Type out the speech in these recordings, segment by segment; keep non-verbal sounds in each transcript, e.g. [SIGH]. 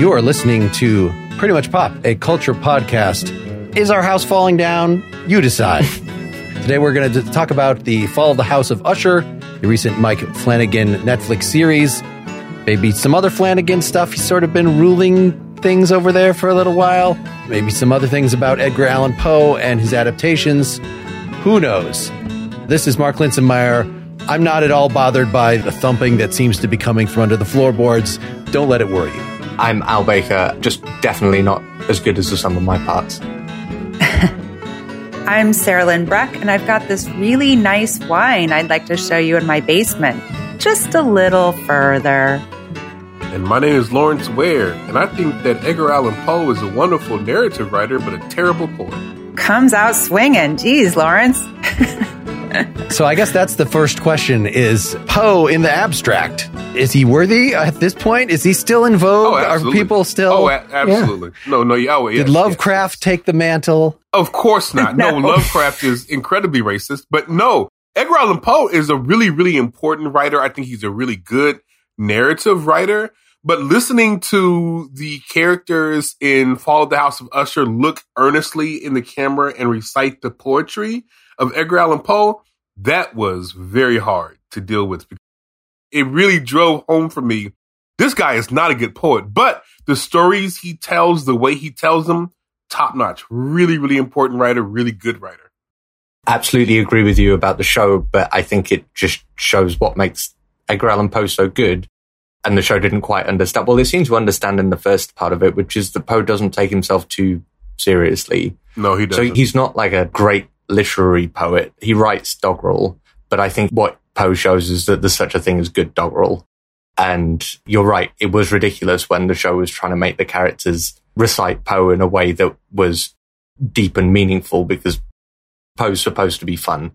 You are listening to Pretty Much Pop, a culture podcast. Is our house falling down? You decide. [LAUGHS] Today we're going to talk about the fall of the House of Usher, the recent Mike Flanagan Netflix series, maybe some other Flanagan stuff. He's sort of been ruling things over there for a little while, maybe some other things about Edgar Allan Poe and his adaptations. Who knows? This is Mark Linsenmayer. I'm not at all bothered by the thumping that seems to be coming from under the floorboards. Don't let it worry you. I'm Al Baker, just definitely not as good as the sum of my parts. [LAUGHS] I'm Sarahlyn Bruck, and I've got this really nice wine I'd like to show you in my basement. Just a little further. And my name is Lawrence Ware, and I think that Edgar Allan Poe is a wonderful narrative writer, but a terrible poet. Comes out swinging. Geez, Lawrence. [LAUGHS] [LAUGHS] So I guess that's the first question is Poe in the abstract. Is he worthy at this point? Is he still in vogue? Oh, Are people still Oh, a- absolutely. No, no, yeah, oh, yes, Did yes, Lovecraft take the mantle? Of course not. No. [LAUGHS] No. Lovecraft is incredibly racist, but no, Edgar Allan Poe is a really, really important writer. I think he's a really good narrative writer. But listening to the characters in Fall of the House of Usher look earnestly in the camera and recite the poetry of Edgar Allan Poe, that was very hard to deal with. It really drove home for me. This guy is not a good poet, but the stories he tells, the way he tells them, top notch. Really, really important writer, really good writer. Absolutely agree with you about the show, but I think it just shows what makes Edgar Allan Poe so good. And the show didn't quite understand. Well, they seem to understand in the first part of it, which is that Poe doesn't take himself too seriously. No, he doesn't. So he's not like a great literary poet. He writes doggerel, but I think what Poe shows is that there's such a thing as good doggerel. And you're right, it was ridiculous when the show was trying to make the characters recite Poe in a way that was deep and meaningful because Poe's supposed to be fun.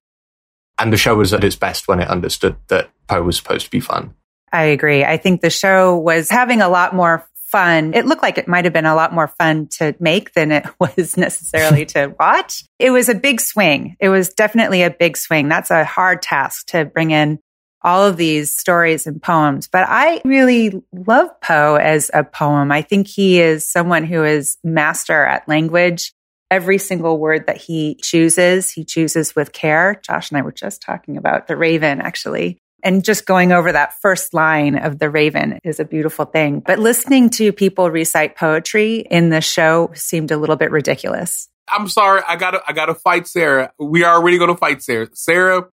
And the show was at its best when it understood that Poe was supposed to be fun. I agree. I think the show was having a lot more fun. It looked like it might have been a lot more fun to make than it [LAUGHS] was necessarily to watch. It was a big swing. It was definitely a big swing. That's a hard task to bring in all of these stories and poems. But I really love Poe as a poem. I think he is someone who is master at language. Every single word that he chooses, he chooses with care. Josh and I were just talking about the Raven, actually. And just going over that first line of the Raven is a beautiful thing. But listening to people recite poetry in the show seemed a little bit ridiculous. I'm sorry, I gotta, I gotta fight Sarah. We are already gonna fight Sarah. Sarah,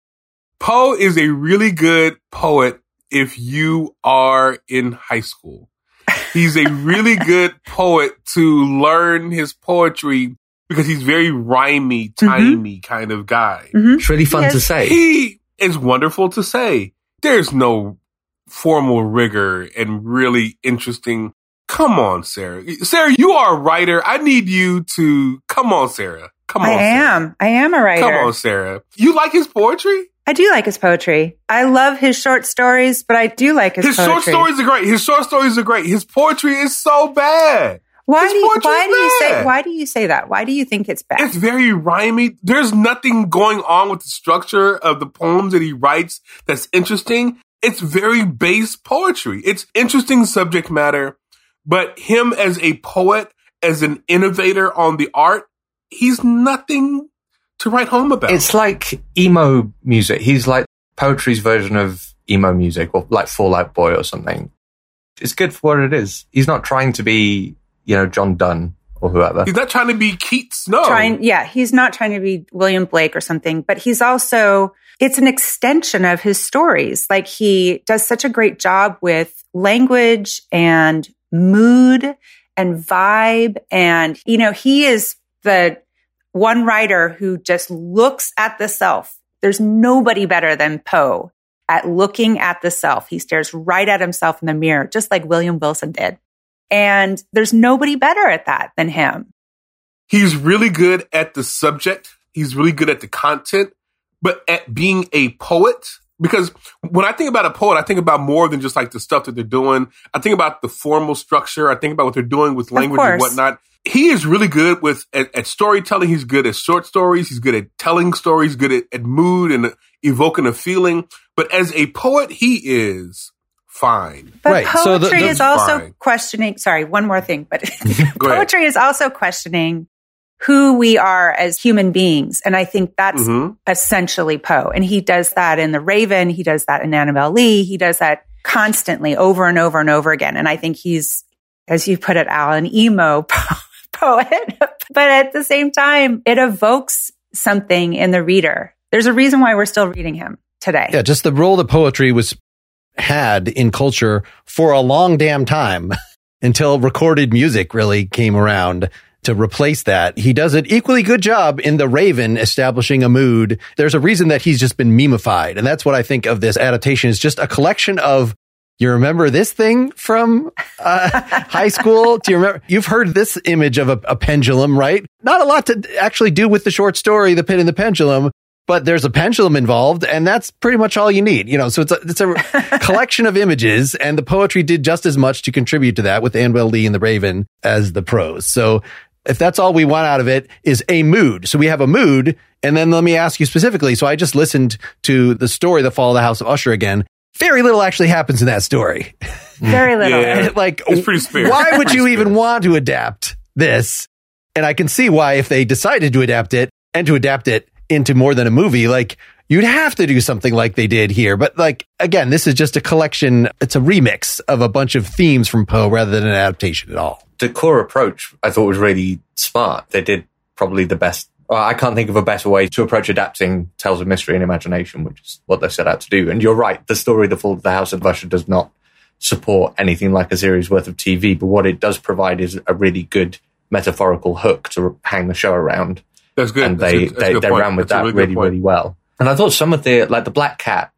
Poe is a really good poet if you are in high school. He's a really [LAUGHS] good poet to learn his poetry because he's very rhymey, mm-hmm. timey kind of guy. Mm-hmm. It's really fun Yes. to say. He is wonderful to say. There's no formal rigor and really interesting. Come on, Sarah. Sarah, you are a writer. I need you to come on, Sarah. Come on. I Sarah. am. I am a writer. Come on, Sarah. You like his poetry? I do like his poetry. I love his short stories, but I do like his, poetry. His short stories are great. His short stories are great. His poetry is so bad. Why his do you, why do you say why do you say that? Why do you think it's bad? It's very rhymy. There's nothing going on with the structure of the poems that he writes that's interesting. It's very base poetry. It's interesting subject matter, but him as a poet, as an innovator on the art, he's nothing to write home about. It's like emo music. He's like poetry's version of emo music or like Fall Out Boy or something. It's good for what it is. He's not trying to be, you know, John Donne or whoever. he's not trying to be Keats. No. trying yeah he's not trying to be william blake or something but he's also it's an extension of his stories like he does such a great job with language and mood and vibe and you know he is the one writer who just looks at the self there's nobody better than poe at looking at the self he stares right at himself in the mirror just like william wilson did and there's nobody better at that than him he's really good at the subject. He's really good at the content, but at being a poet, because when I think about a poet, I think about more than just like the stuff that they're doing. I think about the formal structure. I think about what they're doing with language and whatnot. He is really good with at, at storytelling. He's good at short stories. He's good at telling stories. Good at, at mood and evoking a feeling. But as a poet, he is fine. But Right, poetry so the- the- is also Fine. questioning. Sorry, one more thing. But [LAUGHS] poetry is also questioning who we are as human beings, and I think that's Mhm. essentially Poe. And he does that in The Raven. He does that in Annabel Lee. He does that constantly over and over and over again. And I think he's, as you put it, Alan, emo [LAUGHS] po- poet. but at the same time, it evokes something in the reader. There's a reason why we're still reading him today. Yeah, just the role that poetry was had in culture for a long damn time [LAUGHS] until recorded music really came around to replace that. He does an equally good job in The Raven establishing a mood. There's a reason that he's just been memeified. And that's what I think of this adaptation is just a collection of you remember this thing from uh, [LAUGHS] high school? Do you remember? You've heard this image of a, a pendulum, right? Not a lot to actually do with the short story, The Pit and the Pendulum, but there's a pendulum involved and that's pretty much all you need. You know, so it's a, it's a [LAUGHS] collection of images and the poetry did just as much to contribute to that with Annabel Lee and the Raven as the prose. So if that's all we want out of it is a mood. So we have a mood. And then let me ask you specifically. So I just listened to the story, The Fall of the House of Usher again. Very little actually happens in that story. [LAUGHS] Very little. Yeah. [LAUGHS] Like, It's pretty sparse. why would you Pretty even want to adapt this? And I can see why if they decided to adapt it and to adapt it into more than a movie, like you'd have to do something like they did here. But like, again, this is just a collection. It's a remix of a bunch of themes from Poe rather than an adaptation at all. the core approach I thought was really smart. They did probably the best. Well, I can't think of a better way to approach adapting tales of mystery and imagination, which is what they set out to do. And you're right, the story "The Fall of the House of Usher" does not support anything like a series worth of TV, but what it does provide is a really good metaphorical hook to hang the show around That's good. and That's they a- that's they, they ran with That's that good really really well. And I thought some of the like the Black Cat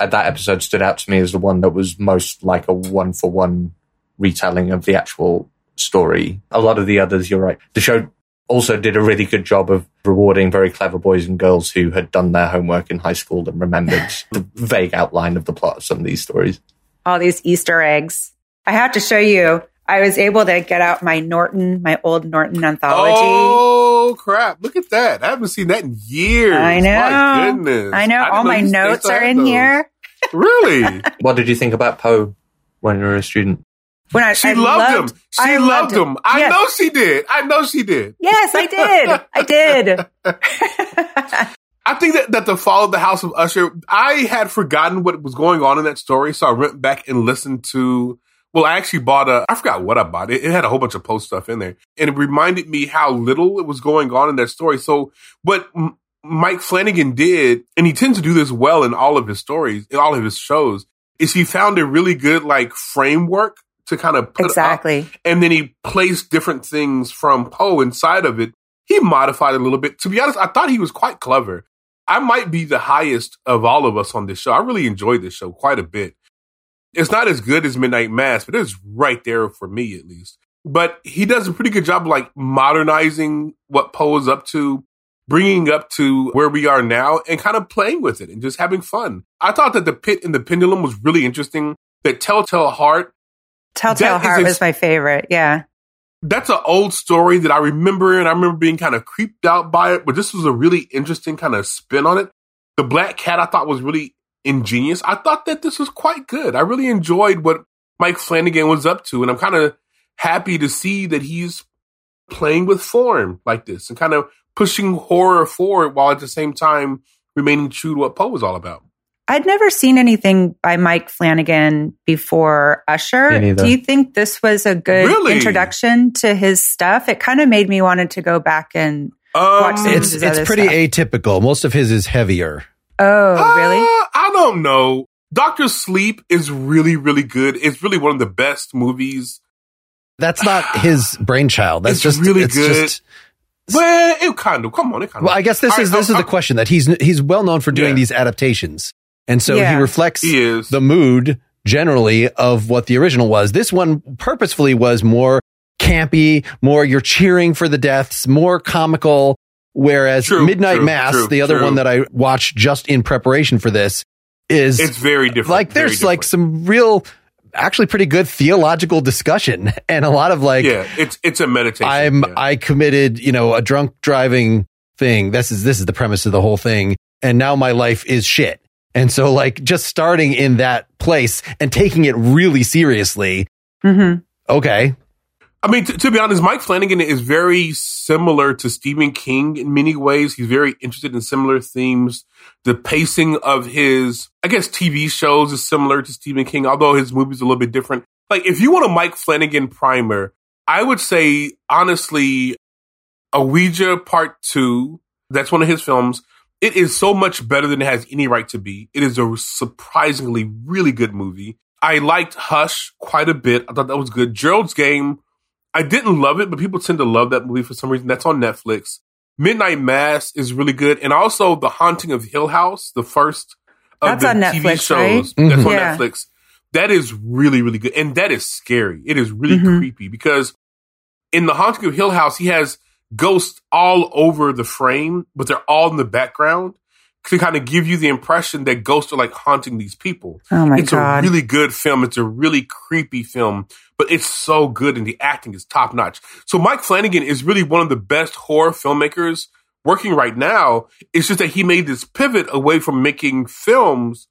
at that episode stood out to me as the one that was most like a one for one retelling of the actual story. A lot of the others, you're right. The show also did a really good job of rewarding very clever boys and girls who had done their homework in high school and remembered [LAUGHS] the vague outline of the plot of some of these stories. all these Easter eggs. I have to show you. I was able to get out my Norton, my old Norton anthology. Oh Oh, crap! Look at that. I haven't seen that in years. I know. My goodness. I know didn't all my notes are in those. here. Really? [LAUGHS] What did you think about Poe when you were a student? When I, She I loved, him. She I loved him. I Yes. know she did. I know she did. Yes, I did. I did. [LAUGHS] [LAUGHS] I think that, that the fall of the House of Usher, I had forgotten what was going on in that story, so I went back and listened to. Well, I actually bought a. I forgot what I bought. It, it had a whole bunch of Poe's stuff in there, and it reminded me how little it was going on in that story. So, what M- Mike Flanagan did, and he tends to do this well in all of his stories, in all of his shows, is he found a really good like framework to kind of put up exactly. and then he placed different things from Poe inside of it. He modified a little bit. To be honest, I thought he was quite clever. I might be the highest of all of us on this show. I really enjoyed this show quite a bit. It's not as good as Midnight Mass, but it's right there for me at least. But he does a pretty good job of like modernizing what Poe is up to, bringing up to where we are now and kind of playing with it and just having fun. I thought that the pit and the pendulum was really interesting. That Telltale Heart Telltale Heart ex- was my favorite. Yeah. that's an old story that I remember, and I remember being kind of creeped out by it. But this was a really interesting kind of spin on it. The Black Cat I thought was really ingenious. I thought that this was quite good. I really enjoyed what Mike Flanagan was up to, and I'm kind of happy to see that he's playing with form like this and kind of pushing horror forward while at the same time remaining true to what Poe was all about. I'd never seen anything by Mike Flanagan before Usher. Do you think this was a good Really? introduction to his stuff? It kind of made me wanted to go back and Watch Um, some- It's his it's other pretty stuff. atypical. Most of his is heavier. Oh, really? Uh, I don't know. Doctor Sleep is really, really good. It's really one of the best movies. That's not [SIGHS] his brainchild. That's It's just really it's good. Just, Well, it kind of. Come on, it kind of. well, I guess this All is right, this I'll- is the question that he's he's well known for doing Yeah. these adaptations, and so Yeah. he reflects he is. the mood generally of what the original was. This one purposefully was more campy, more you're cheering for the deaths, more comical. Whereas True, Midnight true, Mass, true, the other true. one that I watched just in preparation for this, is it's very different. like very there's like some real, actually pretty good theological discussion [LAUGHS] and a lot of like yeah, it's it's a meditation. I'm yeah. I committed, you know, a drunk driving thing. This is this is the premise of the whole thing. And now my life is shit. And so, like, just starting in that place and taking it really seriously. Mm-hmm. Okay. I mean, t- to be honest, Mike Flanagan is very similar to Stephen King in many ways. He's very interested in similar themes. The pacing of his, I guess, TV shows is similar to Stephen King, although his movies are a little bit different. Like, if you want a Mike Flanagan primer, I would say, honestly, a Ouija Part 2, that's one of his films. It is so much better than it has any right to be. It is a surprisingly really good movie. I liked Hush quite a bit. I thought that was good. Gerald's Game, I didn't love it, but people tend to love that movie for some reason. That's on Netflix. Midnight Mass is really good. And also The Haunting of Hill House, the first of That's the on TV Netflix, shows. right? That's Mhm. on Yeah. Netflix. That is really, really good. And that is scary. It is really Mhm. creepy because in The Haunting of Hill House, he has ghosts all over the frame, but they're all in the background to kind of give you the impression that ghosts are like haunting these people. Oh my it's god. a really good film. It's a really creepy film, but it's so good and the acting is top notch. So Mike Flanagan is really one of the best horror filmmakers working right now. It's just that he made this pivot away from making films.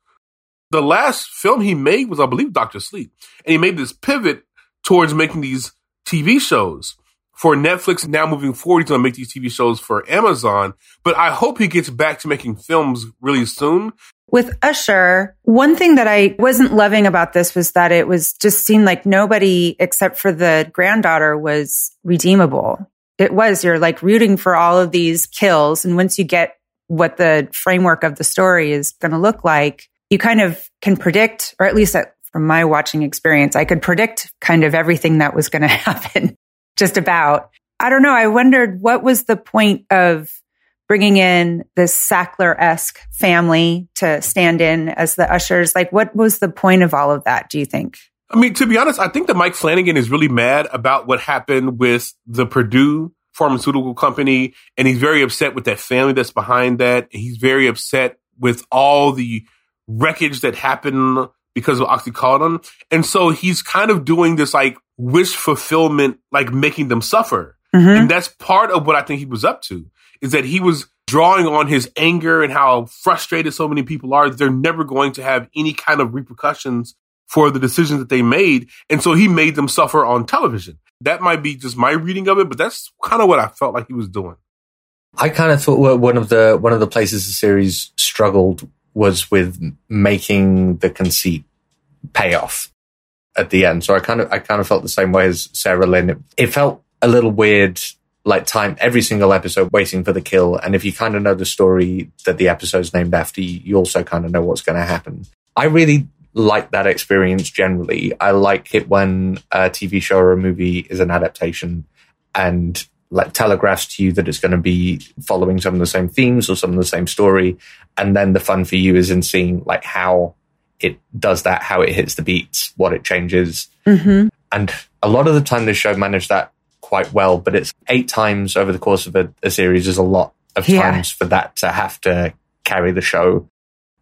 The last film he made was, I believe, Doctor Sleep. And he made this pivot towards making these TV shows for Netflix. Now moving forward, he's going to make these TV shows for Amazon. But I hope he gets back to making films really soon. With Usher, one thing that I wasn't loving about this was that it was just seemed like nobody except for the granddaughter was redeemable. It was, you're like rooting for all of these kills. And once you get what the framework of the story is going to look like, you kind of can predict, or at least from my watching experience, I could predict kind of everything that was going [LAUGHS] to happen just about. I don't know. I wondered what was the point of bringing in this Sackler esque family to stand in as the ushers. Like, what was the point of all of that? Do you think? I mean, to be honest, I think that Mike Flanagan is really mad about what happened with the Purdue pharmaceutical company, and he's very upset with that family that's behind that. He's very upset with all the wreckage that happened because of Oxycodone. And so he's kind of doing this like wish fulfillment, like making them suffer. Mhm. And that's part of what I think he was up to is that he was drawing on his anger and how frustrated so many people are that they're never going to have any kind of repercussions for the decisions that they made. And so he made them suffer on television. That might be just my reading of it, but that's kind of what I felt like he was doing. I kind of thought one of the one of the places the series struggled was with making the conceit pay off at the end. So I kind of I kind of felt the same way as Sarahlyn. It, it felt a little weird, like time every single episode waiting for the kill. And if you kind of know the story that the episode's named after, you, you also kind of know what's going to happen. I really like that experience generally. I like it when a TV show or a movie is an adaptation and like telegraphs to you that it's going to be following some of the same themes or some of the same story. And then the fun for you is in seeing like how it does that, how it hits the beats, what it changes. Mm-hmm. And a lot of the time, the show managed that quite well, but it's eight times over the course of a, a series is a lot of Yeah. times for that to have to carry the show.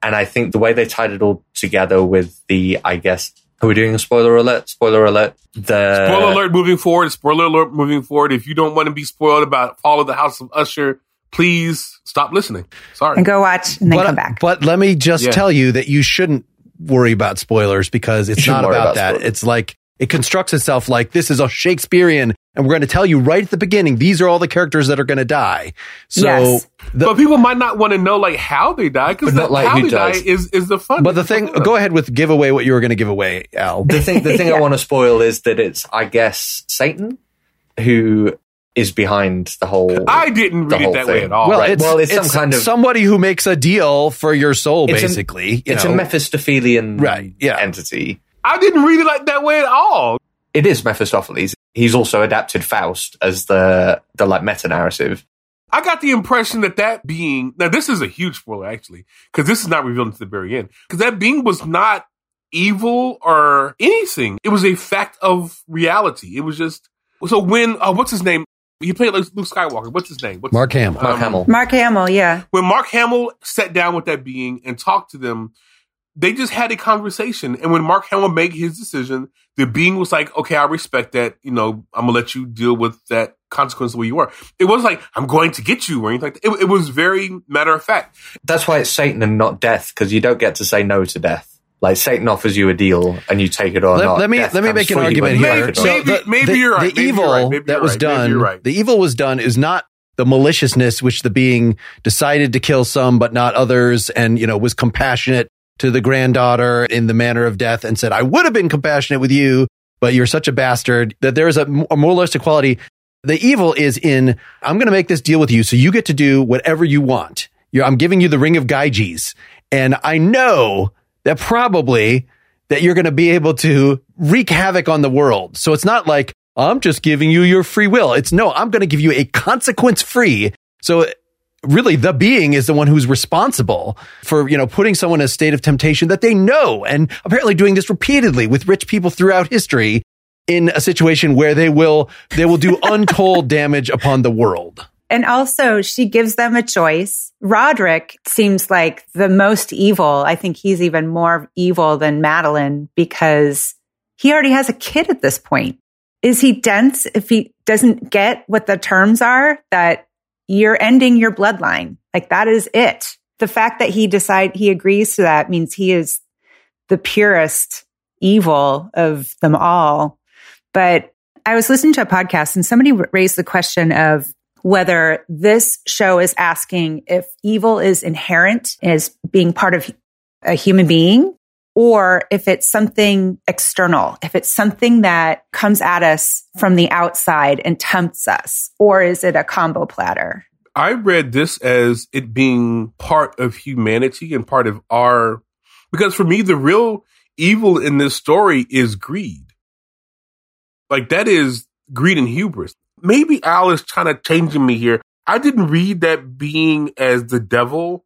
And I think the way they tied it all together with the, I guess, are we doing a spoiler alert? Spoiler alert. The Spoiler alert moving forward. Spoiler alert moving forward. If you don't want to be spoiled about Fall of the House of Usher, please stop listening. Sorry. And go watch and then but, come back. But let me just Yeah. tell you that you shouldn't worry about spoilers because it's shouldn't about, about that. spoilers. It's like it constructs itself like this is a Shakespearean, and we're going to tell you right at the beginning these are all the characters that are going to die. So, Yes. the, but people might not want to know like how they die because But not like how who they die is is the fun. but the thing, go ahead with give away what you were going to give away, Al. the thing the thing [LAUGHS] Yeah. I want to spoil is that it's I guess Satan who is behind the whole I didn't read it whole that way at all. Well, right. it's, Well, it's it's some kind of- somebody who makes a deal for your soul, It's a- basically. you it's know. a Mephistophelian Right, yeah. entity. I didn't read it like that way at all. It is Mephistopheles. He's also adapted Faust as the the like meta narrative. I got the impression that that being now this is a huge spoiler actually because this is not revealed until the very end because that being was not evil or anything. It was a fact of reality. It was just so when uh, what's his name? He played like Luke Skywalker. What's his name? What's Mark Hamill. Mark Um, Hamill. Mark Hamill, yeah. when Mark Hamill sat down with that being and talked to them, they just had a conversation. And when Mark Hamill made his decision, the being was like, okay, I respect that. You know, I'm going to let you deal with that consequence of where you are. It was like, I'm going to get you or anything like that. It, it was very matter of fact. That's why it's Satan and not death, because you don't get to say no to death. Like Satan offers you a deal and you take it or Let, not. let me Death let me make an argument here. take it So Maybe- the, maybe the- you're right. The Maybe you're evil right. That you're was right. Done, right. the evil was done is not the maliciousness which the being decided to kill some but not others, and you know was compassionate to the granddaughter in the manner of death, and said, "I would have been compassionate with you, but you're such a bastard." That there is a, a moralistic quality. The evil is in, I'm going to make this deal with you so you get to do whatever you want. You're, I'm giving you the ring of Gyges. And I know that probably that you're going to be able to wreak havoc on the world. So it's not like I'm just giving you your free will. It's no, I'm going to give you a consequence free. So really the being is the one who's responsible for, you know, putting someone in a state of temptation that they know and apparently doing this repeatedly with rich people throughout history in a situation where they will, they will do [LAUGHS] untold damage upon the world. And also, she gives them a choice. Roderick seems like the most evil. I think he's even more evil than Madeline because he already has a kid at this point. Is he dense if he doesn't get what the terms are that you're ending your bloodline? Like that is it. The fact that he decide he agrees to that means he is the purest evil of them all. But I was listening to a podcast and somebody raised the question of whether this show is asking if evil is inherent as being part of a human being or if it's something external, if it's something that comes at us from the outside and tempts us, or is it a combo platter? I read this as it being part of humanity and part of our, because for me, the real evil in this story is greed. Like that is greed and hubris. Maybe Al is kind of changing me here. I didn't read that being as the devil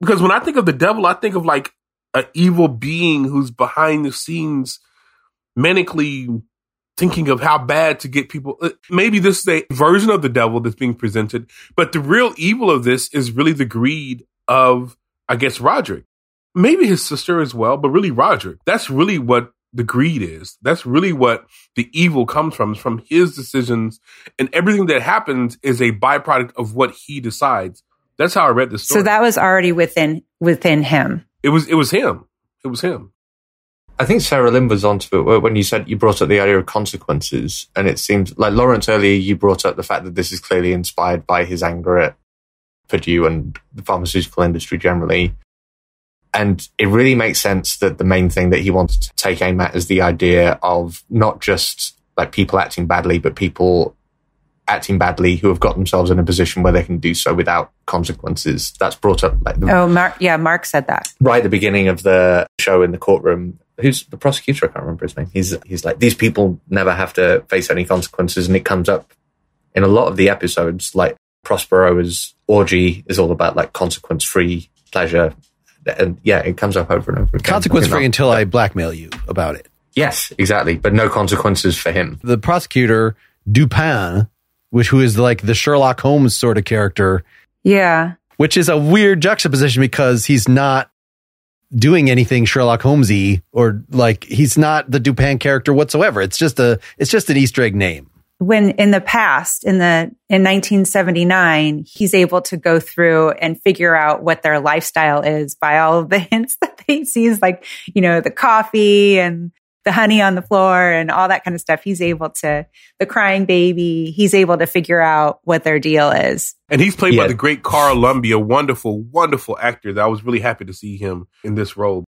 because when I think of the devil, I think of like an evil being who's behind the scenes manically thinking of how bad to get people. uh, Maybe this is a version of the devil that's being presented, but the real evil of this is really the greed of, I guess, Roderick. Maybe his sister as well, but really Roderick. That's really what the greed is. That's really what the evil comes from, from his decisions. And everything that happens is a byproduct of what he decides. That's how I read the story. So that was already within within him. It was it was him. It was him. I think Sarahlyn was onto it when you said you brought up the idea of consequences, and it seemed like Lawrence earlier you brought up the fact that this is clearly inspired by his anger at Purdue and the pharmaceutical industry generally. And it really makes sense that the main thing that he wanted to take aim at is the idea of not just like people acting badly, but people acting badly who have got themselves in a position where they can do so without consequences. That's brought up like the Oh, Mark, yeah, Mark said that. right at the beginning of the show in the courtroom. Who's the prosecutor? I can't remember his name. He's he's like these people never have to face any consequences, and it comes up in a lot of the episodes. Like Prospero's orgy is all about like consequence free pleasure, and yeah, it comes up over and over again. Consequence free You know? until I blackmail you about it. Yes, exactly, but no consequences for him. The prosecutor, Dupin, which who is like the Sherlock Holmes sort of character, Yeah. which is a weird juxtaposition because he's not doing anything Sherlock Holmesy or like he's not the Dupin character whatsoever. It's just a it's just an Easter egg name. when in the past in the in 1979 he's able to go through and figure out what their lifestyle is by all of the [LAUGHS] hints that he sees like you know the coffee and the honey on the floor and all that kind of stuff he's able to the crying baby he's able to figure out what their deal is And he's played by the great Carl Lumbly, a wonderful, wonderful actor. That I was really happy to see him in this role.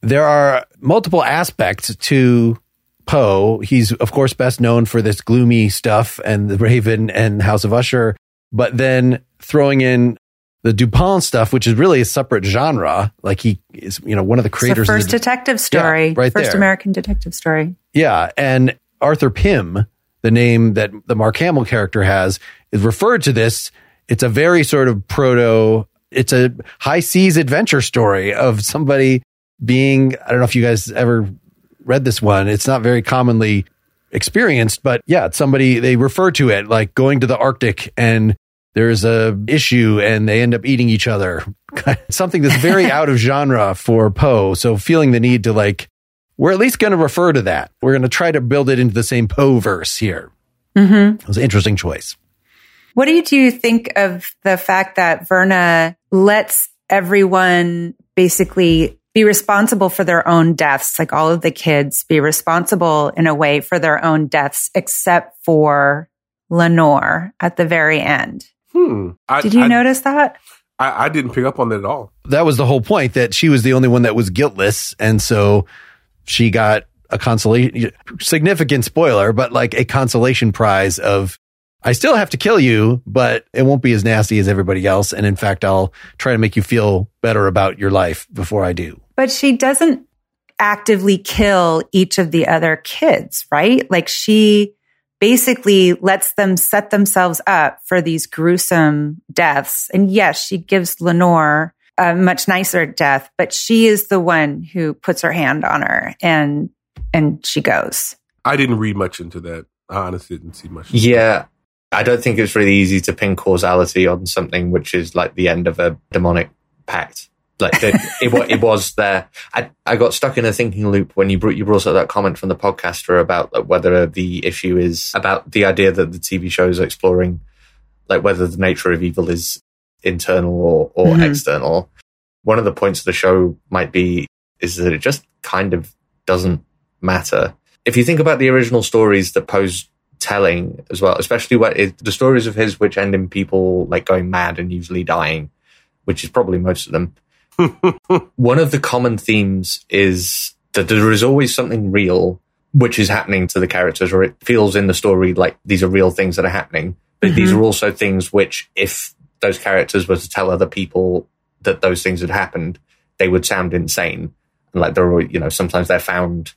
There are multiple aspects to Poe. He's of course best known for this gloomy stuff and the Raven and House of Usher, but then throwing in the Dupont stuff, which is really a separate genre. Like he is, you know, one of the it's the creators. first of the, detective story right first there. american detective story Yeah, and Arthur Pym, the name that the Mark Hamill character has, is referred to this. It's a very sort of proto. It's a high seas adventure story of somebody being. I don't know if you guys ever read this one. It's not very commonly experienced, but yeah, it's somebody they refer to it like going to the Arctic and there's a issue and they end up eating each other. [LAUGHS] Something that's very [LAUGHS] out of genre for Poe. So feeling the need to like we're at least going to refer to that. We're going to try to build it into the same Poe verse here. Mm-hmm. It was an interesting choice. What did you think of the fact that Verna lets everyone basically be responsible for their own deaths, like all of the kids be responsible in a way for their own deaths, except for Lenore at the very end? Hmm. I, Did you I, notice that? I, I didn't pick up on that at all. That was the whole point that she was the only one that was guiltless. And so she got a consolation, significant spoiler, but like a consolation prize of, I still have to kill you, but it won't be as nasty as everybody else. And in fact, I'll try to make you feel better about your life before I do. But she doesn't actively kill each of the other kids, right? Like she basically lets them set themselves up for these gruesome deaths. And yes, she gives Lenore a much nicer death, but she is the one who puts her hand on her and and she goes. I didn't read much into that. I honestly didn't see much. Yeah. I don't think it's really easy to pin causality on something which is like the end of a demonic pact. Like the, it, it was there. I, I got stuck in a thinking loop when you brought, you brought up that comment from the podcaster about like, whether the issue is about the idea that the TV show is exploring, like whether the nature of evil is internal or, or Mhm. external. One of the points of the show might be is that it just kind of doesn't matter. If you think about the original stories that Poe's telling as well, especially what it, the stories of his which end in people like going mad and usually dying, which is probably most of them. One of the common themes is that there is always something real which is happening to the characters, or it feels in the story like these are real things that are happening. But these mm-hmm. are also things which, if those characters were to tell other people that those things had happened, they would sound insane. And like they're, you know, sometimes they're found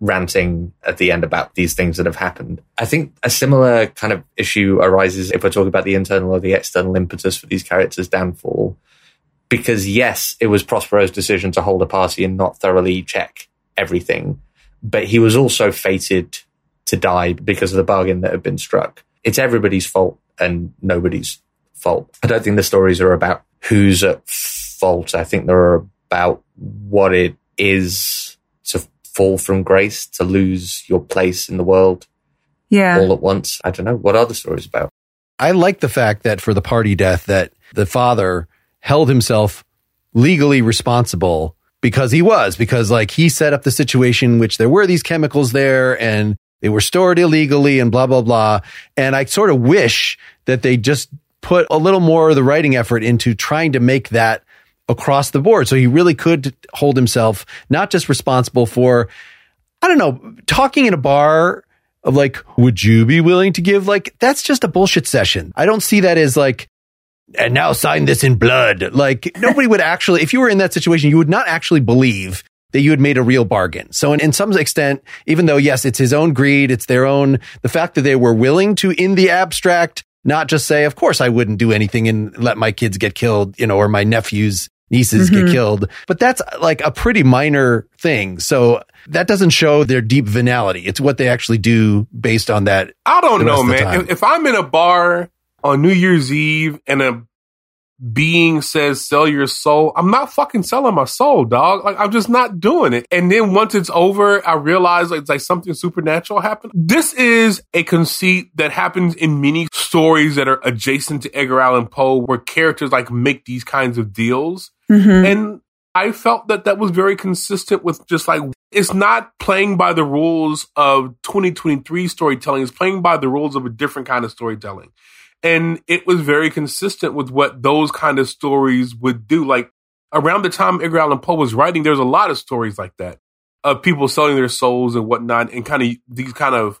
ranting at the end about these things that have happened. I think a similar kind of issue arises if we're talking about the internal or the external impetus for these characters' downfall. Because yes, it was Prospero's decision to hold a party and not thoroughly check everything, but he was also fated to die because of the bargain that had been struck. It's everybody's fault and nobody's fault. I don't think the stories are about who's at fault. I think they're about what it is to fall from grace, to lose your place in the world Yeah. all at once. I don't know. What are the stories about? I like the fact that for the party death that the father held himself legally responsible because he was because like he set up the situation which there were these chemicals there and they were stored illegally and blah blah blah. And I sort of wish that they just put a little more of the writing effort into trying to make that across the board. So he really could hold himself not just responsible for I don't know, talking in a bar of like, would you be willing to give? Like, that's just a bullshit session. I don't see that as like, and now sign this in blood. Like nobody would actually, if you were in that situation, you would not actually believe that you had made a real bargain. So in, in some extent, even though yes, it's his own greed, it's their own, the fact that they were willing to in the abstract, not just say, of course I wouldn't do anything and let my kids get killed, you know, or my nephews, nieces Mhm. get killed. But that's like a pretty minor thing. So that doesn't show their deep venality. It's what they actually do based on that. I don't know, rest of the man. If, if I'm in a bar on New Year's Eve and a being says sell your soul, I'm not fucking selling my soul, dog. Like I'm just not doing it. And then once it's over, I realize like, it's like something supernatural happened. This is a conceit that happens in many stories that are adjacent to Edgar Allan Poe where characters like make these kinds of deals. Mhm. And I felt that that was very consistent with just like, it's not playing by the rules of 2023 storytelling. It's playing by the rules of a different kind of storytelling. And it was very consistent with what those kind of stories would do. Like around the time Edgar Allan Poe was writing, there's a lot of stories like that of people selling their souls and whatnot and kind of these kind of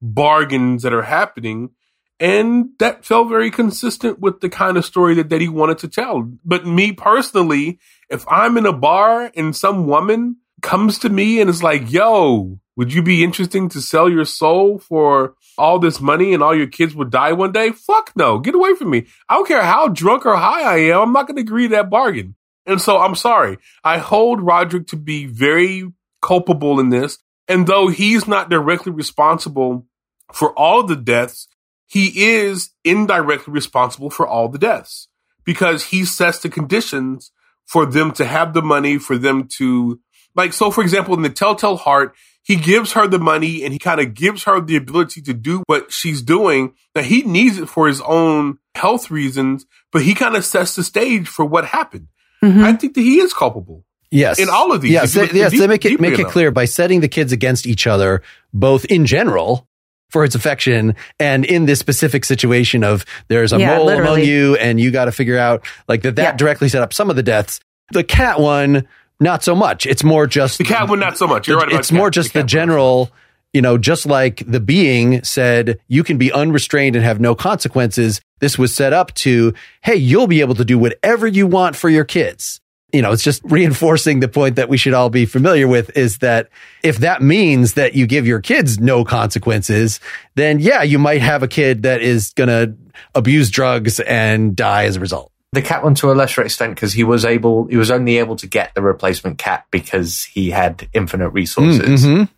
bargains that are happening. And that felt very consistent with the kind of story that, that he wanted to tell. But me personally, if I'm in a bar and some woman comes to me and is like, yo, would you be interesting to sell your soul for all this money and all your kids would die one day? Fuck no. Get away from me. I don't care how drunk or high I am. I'm not going to agree to that bargain. And so I'm sorry. I hold Roderick to be very culpable in this. And though he's not directly responsible for all the deaths, he is indirectly responsible for all the deaths because he sets the conditions for them to have the money, for them to Like, so for example, in the Telltale Heart, he gives her the money and he kind of gives her the ability to do what she's doing. Now he needs it for his own health reasons, but he kind of sets the stage for what happened. Mhm. I think that he is culpable. Yes. In all of these, Yes. They, yes. deep- they make it, deeply make it clear by setting the kids against each other, both in general for its affection and in this specific situation of there's a Yeah, mole among you and you got to figure out like that, that Yeah. directly set up some of the deaths. The cat one, not so much. It's more just The cat one, not so much. You're right about it's cat- more just the, cat one. general, you know, just like the being said, you can be unrestrained and have no consequences. This was set up to, hey, you'll be able to do whatever you want for your kids. You know, it's just [LAUGHS] reinforcing the point that we should all be familiar with is that if that means that you give your kids no consequences, then yeah, you might have a kid that is going to abuse drugs and die as a result. The cat one to a lesser extent because he was able, he was only able to get the replacement cat because he had infinite resources. Mhm.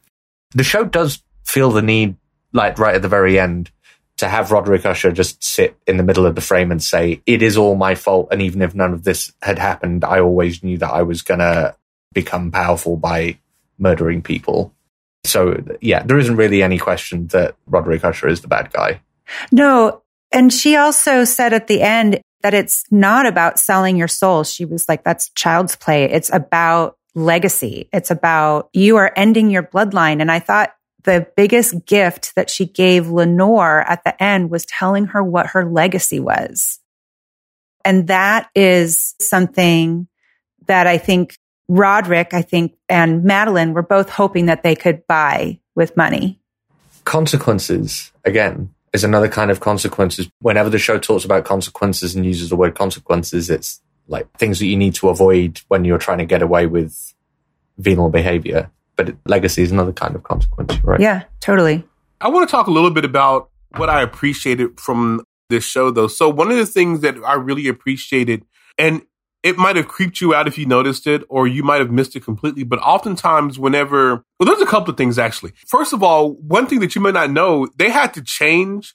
The show does feel the need, like right at the very end, to have Roderick Usher just sit in the middle of the frame and say, "It is all my fault," and even if none of this had happened, I always knew that I was gonna become powerful by murdering people. So yeah, there isn't really any question that Roderick Usher is the bad guy. No. And she also said at the end that it's not about selling your soul. She was like, that's child's play. It's about legacy. It's about you are ending your bloodline. And I thought the biggest gift that she gave Lenore at the end was telling her what her legacy was. And that is something that I think Roderick, I think, and Madeline were both hoping that they could buy with money. consequences again is another kind of consequences whenever the show talks about consequences and uses the word consequences it's like things that you need to avoid when you're trying to get away with venal behavior but legacy is another kind of consequence right Yeah, totally. I want to talk a little bit about what I appreciated from this show, though. So, one of the things that I really appreciated, and it might have creeped you out if you noticed it, or you might have missed it completely, but oftentimes, whenever, well, there's a couple of things actually. First of all, one thing that you might not know, they had to change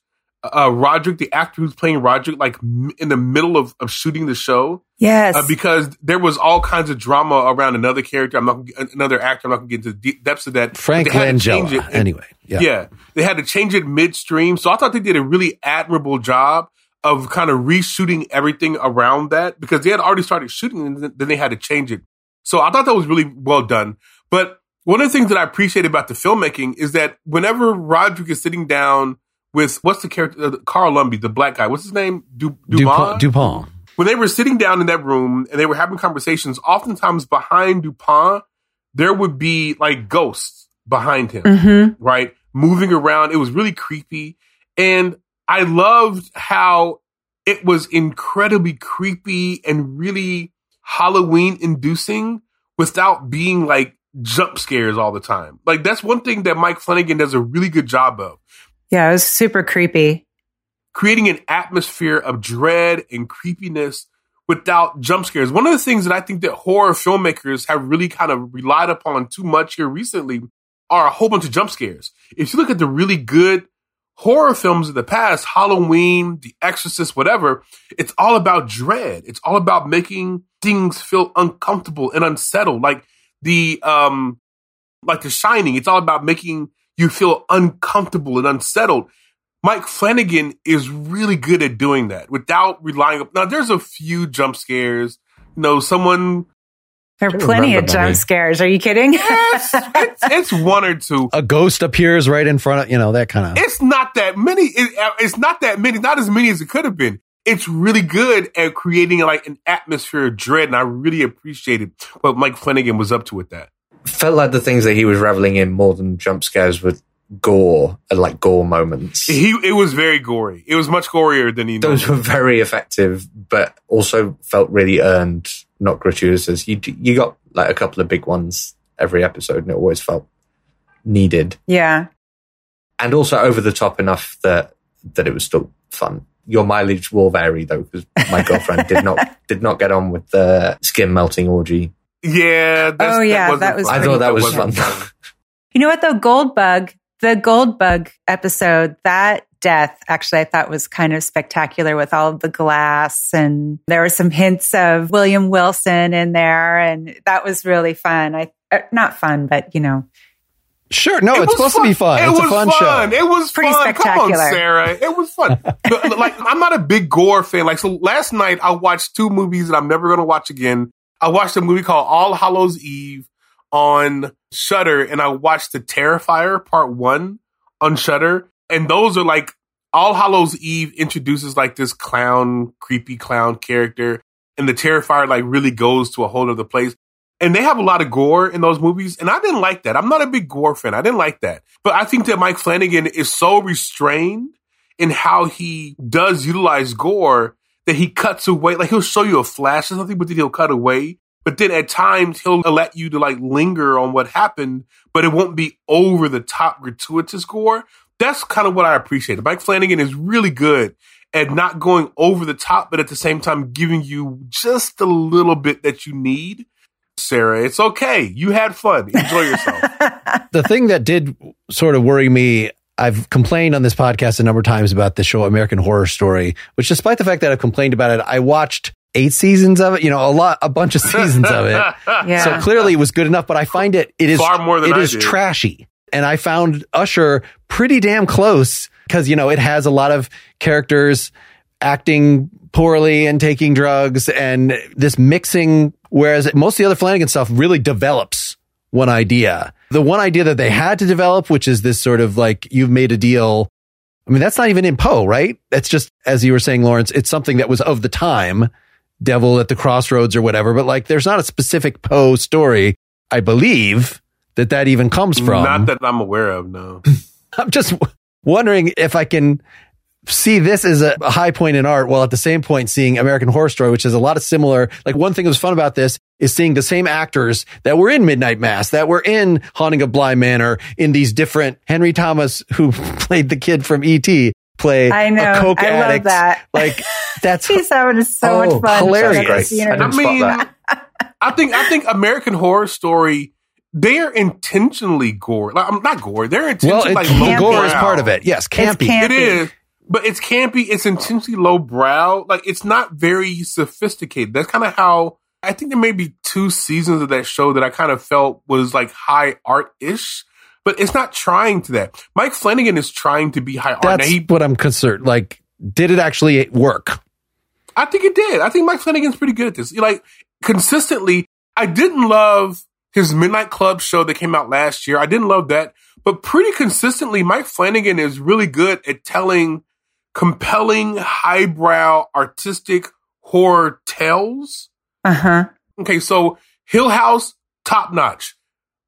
uh, Roderick, the actor who's playing Roderick, like m- in the middle of, of shooting the show Yes. uh, because there was all kinds of drama around another character. I'm not get- another actor. I'm not going to get into the deep depths of that. Frank they change Langella. it. Anyway. Yeah. Yeah. they had to change it midstream. So I thought they did a really admirable job of kind of reshooting everything around that because they had already started shooting and then- then they had to change it. So I thought that was really well done. But one of the things that I appreciate about the filmmaking is that whenever Roderick is sitting down with what's the character, uh, Carl Lumbly, the black guy, what's his name? Du- DuPont. DuPont. when they were sitting down in that room and they were having conversations, oftentimes behind DuPont, there would be like ghosts behind him, Mm-hmm. right? Moving around. It was really creepy. And I loved how it was incredibly creepy and really Halloween inducing without being like jump scares all the time. Like that's one thing that Mike Flanagan does a really good job of Yeah, it was super creepy. creating an atmosphere of dread and creepiness without jump scares. One of the things that I think that horror filmmakers have really kind of relied upon too much here recently are a whole bunch of jump scares. If you look at the really good horror films of the past, Halloween, The Exorcist, whatever, it's all about dread. It's all about making things feel uncomfortable and unsettled. Like the um like the shining, it's all about making you feel uncomfortable and unsettled. Mike Flanagan is really good at doing that without relying up. Now, there's a few jump scares. You know, someone, There are plenty of jump many. scares. Are you kidding? it's, it's, it's one or two. A ghost appears right in front of, you know, that kind of. It's not that many. It, uh, it's not that many. Not as many as it could have been. It's really good at creating like an atmosphere of dread, and I really appreciated what Mike Flanagan was up to with that. felt like the things that he was reveling in more than jump scares were gore and like gore moments He it was very gory. It was much gorier than he. those were very effective, but also felt really earned, not gratuitous. You you got like a couple of big ones every episode, and it always felt needed, yeah. and also over the top enough that that it was still fun. Your mileage will vary though, because my girlfriend did not [LAUGHS] did not get on with the skin melting orgy. Yeah. That's, Oh, yeah, wasn't that was fun. I thought that was wasn't fun. You know what though? Goldbug, the Goldbug episode, that death actually I thought was kind of spectacular with all of the glass and there were some hints of William Wilson in there and that was really fun. I uh, not fun, but you know, Sure. No, It it's was supposed to be fun. It it's was a fun, fun. show. It was Pretty fun. Come on, spectacular. Sarah. It was fun. [LAUGHS] Like, I'm not a big gore fan. Like, so last night I watched two movies that I'm never going to watch again. I watched a movie called All Hallows Eve on Shudder, and I watched The Terrifier Part One on Shudder, and those are like All Hallows Eve introduces like this clown, creepy clown character, and The Terrifier like really goes to a whole other place. And they have a lot of gore in those movies, and I didn't like that. I'm not a big gore fan. I didn't like that. But I think that Mike Flanagan is so restrained in how he does utilize gore that he cuts away. Like he'll show you a flash or something, but then he'll cut away. But then at times he'll let you to like linger on what happened, but it won't be over the top gratuitous gore. That's kind of what I appreciate. Mike Flanagan is really good at not going over the top, but at the same time giving you just a little bit that you need. Sarah, it's okay. You had fun. Enjoy yourself. [LAUGHS] the thing that did sort of worry me I've complained on this podcast a number of times about the show American Horror Story, which despite the fact that I've complained about it, I watched eight seasons of it, you know, a lot, a bunch of seasons of it. [LAUGHS] yeah. So clearly it was good enough, but I find it, it is, Far more than it I is did. trashy. And I found Usher pretty damn close because, you know, it has a lot of characters acting poorly and taking drugs and this mixing, whereas most of the other Flanagan stuff really develops one idea. The one idea that they had to develop, which is this sort of like, you've made a deal. I mean, that's not even in Poe, right? That's just, as you were saying, Lawrence, it's something that was of the time, Devil at the Crossroads or whatever. But like, there's not a specific Poe story, I believe, that that even comes from. Not that I'm aware of, no. [LAUGHS] I'm just wondering if I can see this as a a high point in art while at the same point seeing American Horror Story, which is a lot of similar. Like one thing that was fun about this is seeing the same actors that were in Midnight Mass, that were in Haunting of Bly Manor, in these different Henry Thomas, who [LAUGHS] played the kid from E.T., play I know. a coke I love addict. that. Like [LAUGHS] that's He's having so Oh, much fun. hilarious. showing us the I I mean, I think I think American Horror Story. They're intentionally gore. Like, I'm not gore. They're intentionally it, like the low gore is part of it. Yes, campy. campy. It is, but it's campy. It's intentionally low brow. Like it's not very sophisticated. That's kind of how I think there may be two seasons of that show that I kind of felt was like high art ish, but it's not trying to that. Mike Flanagan is trying to be high art. That's he, what I'm concerned. Like, did it actually work? I think it did. I think Mike Flanagan's pretty good at this. Like consistently, I didn't love his Midnight Club show that came out last year. I didn't love that, but pretty consistently, Mike Flanagan is really good at telling compelling, highbrow, artistic horror tales. Uh huh. Okay, so Hill House, top notch.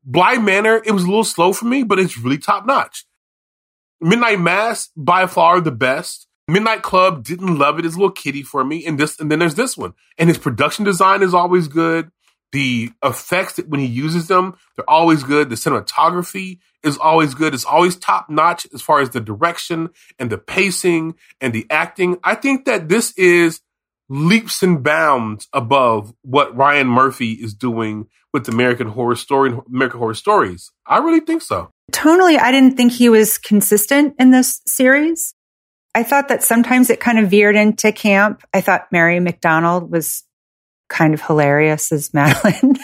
Bly Manor, it was a little slow for me, but it's really top notch. Midnight Mass, by far the best. Midnight Club, didn't love it. It's a little kiddie for me. And this, and then there's this one. And his production design is always good. The effects that when he uses them, they're always good. The cinematography is always good. It's always top notch as far as the direction and the pacing and the acting. I think that this is leaps and bounds above what Ryan Murphy is doing with American Horror Story and American Horror Stories. I really think so. Tonally, I didn't think he was consistent in this series. I thought that sometimes it kind of veered into camp. I thought Mary McDonnell was kind of hilarious as [LAUGHS] Madeline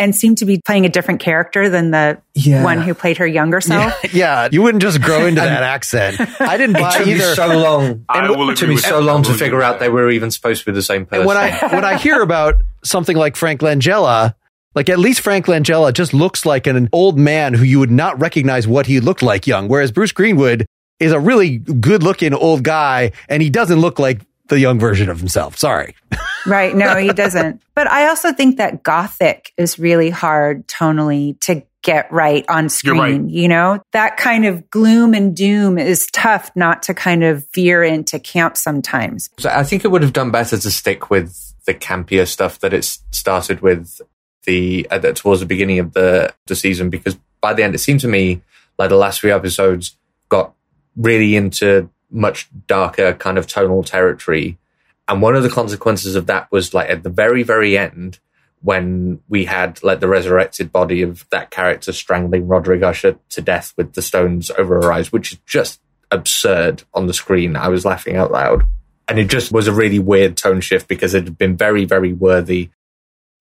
and seemed to be playing a different character than the Yeah. one who played her younger self. [LAUGHS] Yeah, you wouldn't just grow into [LAUGHS] that accent. I didn't It buy took me either. so long. I it took me so long to figure out they were even supposed to be the same person. And when I when I hear about something like Frank Langella, like at least Frank Langella just looks like an old man who you would not recognize what he looked like young, whereas Bruce Greenwood is a really good looking old guy, and he doesn't look like the young version of himself. Sorry. [LAUGHS] Right. No, he doesn't. But I also think that gothic is really hard tonally to get right on screen. right. You know, that kind of gloom and doom is tough not to kind of veer into camp sometimes. So I think it would have done better to stick with the campier stuff that it started with the uh, that towards the beginning of the the season because by the end it seemed to me like the last three episodes got really into much darker kind of tonal territory. And one of the consequences of that was like at the very very end when we had like the resurrected body of that character strangling Roderick Usher to death with the stones over her eyes which is just absurd on the screen. I was laughing out loud. And it just was a really weird tone shift because it had been very, very worthy.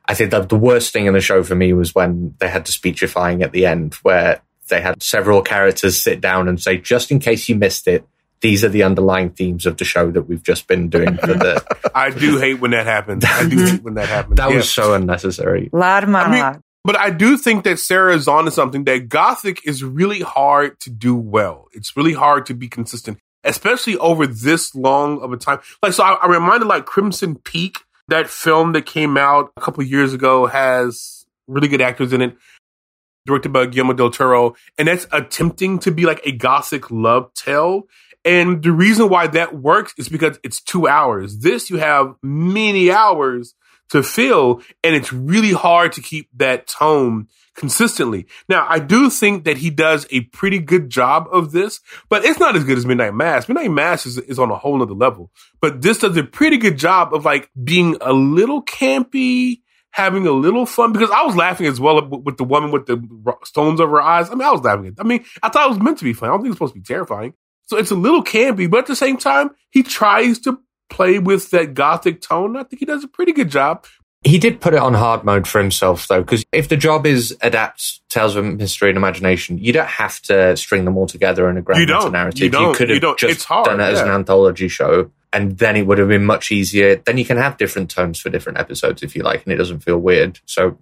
I think that the worst thing in the show for me was when they had to speechifying at the end, where they had several characters sit down and say, just in case you missed it, these are the underlying themes of the show that we've just been doing for the. [LAUGHS] I do hate when that happens. I do hate when that happens. that Yeah. was so unnecessary. A lot of monologue. But I do think that Sarah is onto something that Gothic is really hard to do well. It's really hard to be consistent, especially over this long of a time. Like, so I, I reminded like Crimson Peak, that film that came out a couple years ago has really good actors in it, directed by Guillermo del Toro, and that's attempting to be like a Gothic love tale. And the reason why that works is because it's two hours. This you have many hours to fill, and it's really hard to keep that tone consistently. Now, I do think that he does a pretty good job of this, but it's not as good as Midnight Mass. Midnight Mass is, is on a whole nother level, but this does a pretty good job of like being a little campy, having a little fun because I was laughing as well with with the woman with the stones over her eyes. I mean, I was laughing. I mean, I thought it was meant to be fun. I don't think it's supposed to be terrifying. So it's a little campy, but at the same time, he tries to play with that gothic tone. I think he does a pretty good job. He did put it on hard mode for himself, though, because if the job is adapt tales of mystery and imagination, you don't have to string them all together in a grand You narrative. You don't. could You have don't. just It's hard, done it as an anthology show, and then it would have been much easier. Then you can have different tones for different episodes if you like, and it doesn't feel weird. So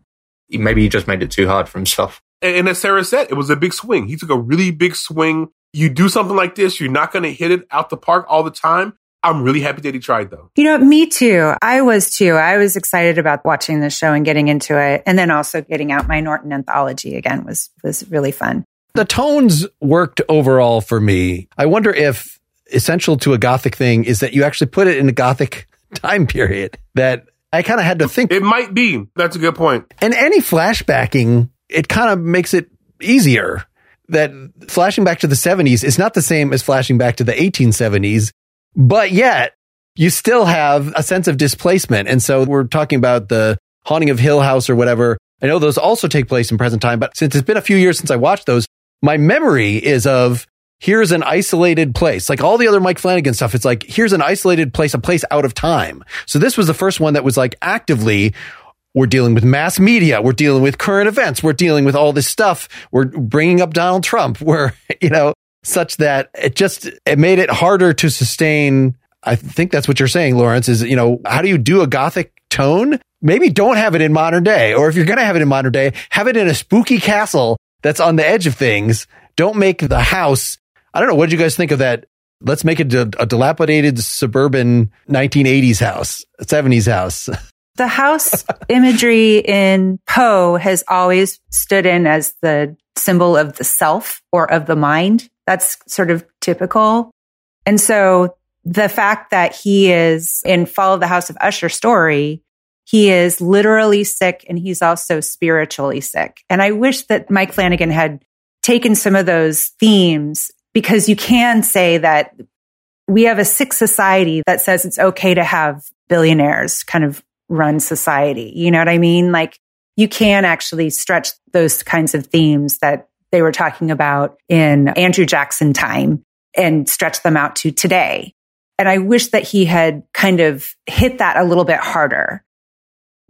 maybe he just made it too hard for himself. And as Sarah said, it was a big swing. He took a really big swing. You do something like this, you're not going to hit it out the park all the time. I'm really happy that he tried though. You know, me too. I was too. I was excited about watching the show and getting into it. And then also getting out my Norton anthology again was, was really fun. The tones worked overall for me. I wonder if essential to a gothic thing is that you actually put it in a gothic [LAUGHS] time period that I kind of had to think It might be. That's a good point. and any flashbacking, it kind of makes it easier that flashing back to the 70s is not the same as flashing back to the 1870s, but yet you still have a sense of displacement. And so we're talking about the haunting of Hill House or whatever. I know those also take place in present time, but since it's been a few years since I watched those, my memory is of here's an isolated place. Like all the other Mike Flanagan stuff, it's like here's an isolated place, a place out of time. So this was the first one that was like actively we're dealing with mass media. We're dealing with current events. We're dealing with all this stuff. We're bringing up Donald Trump. [LAUGHS] We're, you know, such that it just, it made it harder to sustain. I think that's what you're saying, Lawrence, is, you know, how do you do a gothic tone? Maybe don't have it in modern day. Or if you're going to have it in modern day, have it in a spooky castle that's on the edge of things. Don't make the house. I don't know. What did you guys think of that? Let's make it a, a dilapidated suburban 1980s house, 70s house. [LAUGHS] The house imagery in Poe has always stood in as the symbol of the self or of the mind. That's sort of typical. And so the fact that he is in Fall of the House of Usher story, he is literally sick and he's also spiritually sick. And I wish that Mike Flanagan had taken some of those themes because you can say that we have a sick society that says it's okay to have billionaires kind of run society. You know what I mean? Like you can actually stretch those kinds of themes that they were talking about in Andrew Jackson time and stretch them out to today. And I wish that he had kind of hit that a little bit harder.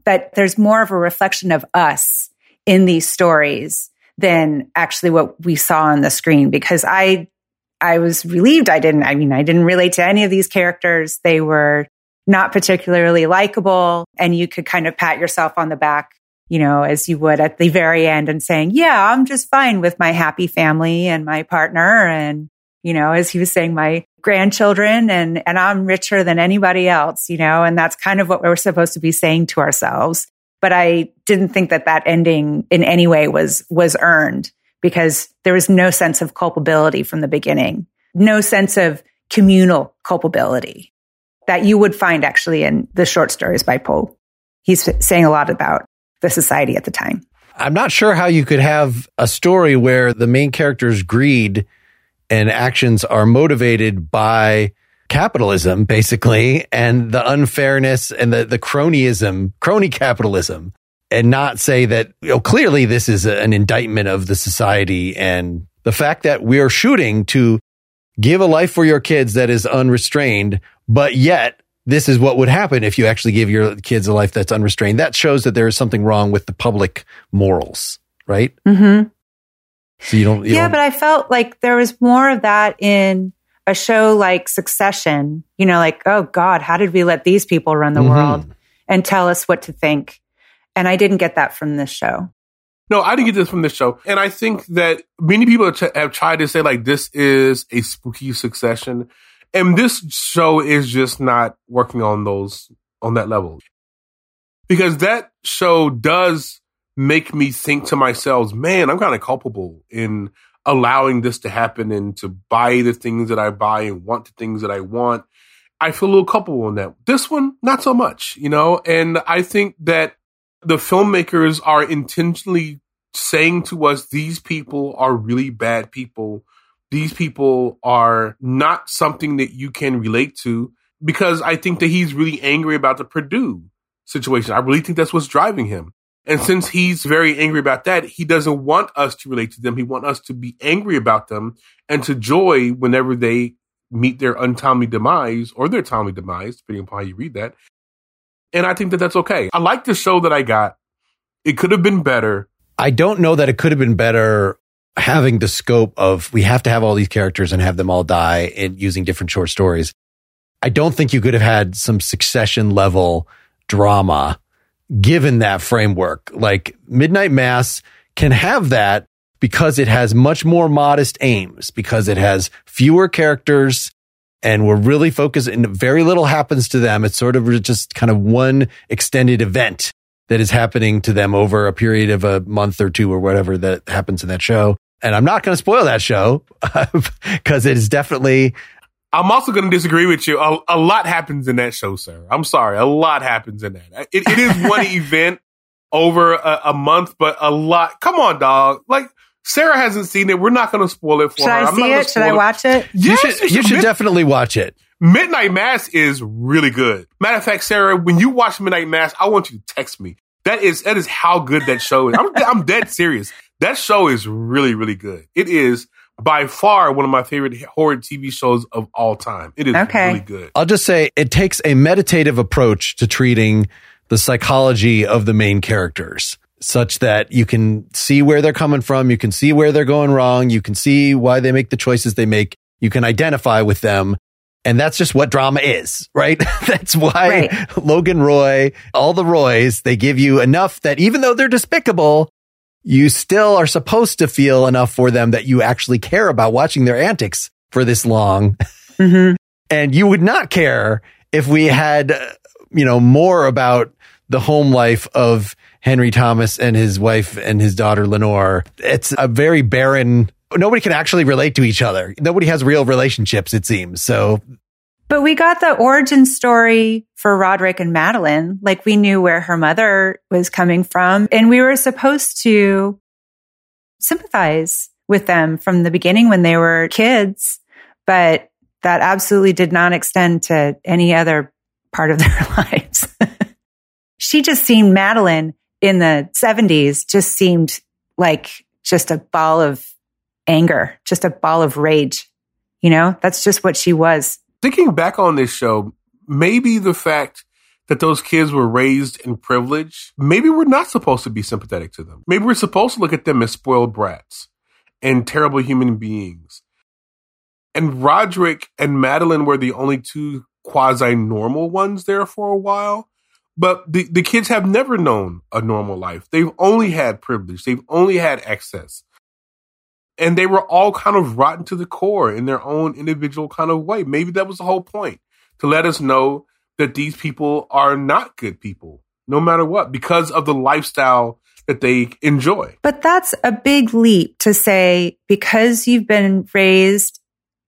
That there's more of a reflection of us in these stories than actually what we saw on the screen because I I was relieved I didn't I mean I didn't relate to any of these characters. They were not particularly likable and you could kind of pat yourself on the back, you know, as you would at the very end and saying, "Yeah, I'm just fine with my happy family and my partner and you know, as he was saying my grandchildren and and I'm richer than anybody else, you know, and that's kind of what we're supposed to be saying to ourselves. But I didn't think that that ending in any way was was earned because there was no sense of culpability from the beginning, no sense of communal culpability that you would find actually in the short stories by Poe. He's saying a lot about the society at the time. I'm not sure how you could have a story where the main character's greed and actions are motivated by capitalism, basically, and the unfairness and the, the cronyism, crony capitalism, and not say that, you know, clearly this is a- an indictment of the society and the fact that we are shooting to give a life for your kids that is unrestrained, but yet this is what would happen if you actually give your kids a life that's unrestrained. That shows that there is something wrong with the public morals, right? Mm-hmm. So you don't. You yeah, don't, but I felt like there was more of that in a show like Succession. You know, like, oh God, how did we let these people run the Mhm. world and tell us what to think? And I didn't get that from this show. No, I didn't get this from this show. And I think that many people have, tried to say, like, this is a spooky succession. And this show is just not working on those, on that level. Because that show does make me think to myself, man, I'm kind of culpable in allowing this to happen and to buy the things that I buy and want the things that I want. I feel a little culpable in that. This one, not so much, you know? And I think that the filmmakers are intentionally saying to us, these people are really bad people. These people are not something that you can relate to because I think that he's really angry about the Purdue situation. I really think that's what's driving him. And since he's very angry about that, he doesn't want us to relate to them. He wants us to be angry about them and to joy whenever they meet their untimely demise or their timely demise, depending upon how you read that. And I think that that's okay. I like the show that I got. It could have been better. I don't know that it could have been better having the scope of we have to have all these characters and have them all die and using different short stories. I don't think you could have had some succession level drama given that framework. Like Midnight Mass can have that because it has much more modest aims, because it has fewer characters and we're really focused and very little happens to them. It's sort of just kind of one extended event that is happening to them over a period of a month or two or whatever that happens in that show. And I'm not going to spoil that show [LAUGHS] because it is definitely I'm also going to disagree with you. A, a lot happens in that show, sir. I'm sorry. A lot happens in that. It, it is one [LAUGHS] event over a, a month, but a lot. Come on, dog. Like, Sarah hasn't seen it. We're not going to spoil it for Should her. I I'm not see it? Should I watch it? you Yes, should you should Mid- definitely watch it. Midnight Mass is really good. Matter of fact, Sarah, when you watch Midnight Mass, I want you to text me. That is that is how good that show is. I'm I'm dead [LAUGHS] serious. That show is really really good. It is by far one of my favorite horror TV shows of all time. It is Okay. really good. I'll just say it takes a meditative approach to treating the psychology of the main characters such that you can see where they're coming from. You can see where they're going wrong. You can see why they make the choices they make. You can identify with them. And that's just what drama is, right? [LAUGHS] that's why Right. Logan Roy, all the Roys, they give you enough that even though they're despicable, you still are supposed to feel enough for them that you actually care about watching their antics for this long. [LAUGHS] hmm And you would not care if we had, uh, you know, more about the home life of Henry Thomas and his wife and his daughter Lenore. It's a very barren, nobody can actually relate to each other. Nobody has real relationships, it seems. So But we got the origin story for Roderick and Madeline. Like we knew where her mother was coming from and we were supposed to sympathize with them from the beginning when they were kids. But that absolutely did not extend to any other part of their [LAUGHS] lives. she just seemed Madeline in the 70s just seemed like just a ball of anger, just a ball of rage. You know, that's just what she was. thinking back on this show, maybe the fact that those kids were raised in privilege, maybe we're not supposed to be sympathetic to them. Maybe we're supposed to look at them as spoiled brats and terrible human beings. And Roderick and Madeline were the only two quasi normal ones there for a while. But the, the kids have never known a normal life. They've only had privilege. They've only had excess. And they were all kind of rotten to the core in their own individual kind of way. Maybe that was the whole point to let us know that these people are not good people, no matter what, because of the lifestyle that they enjoy. But that's a big leap to say because you've been raised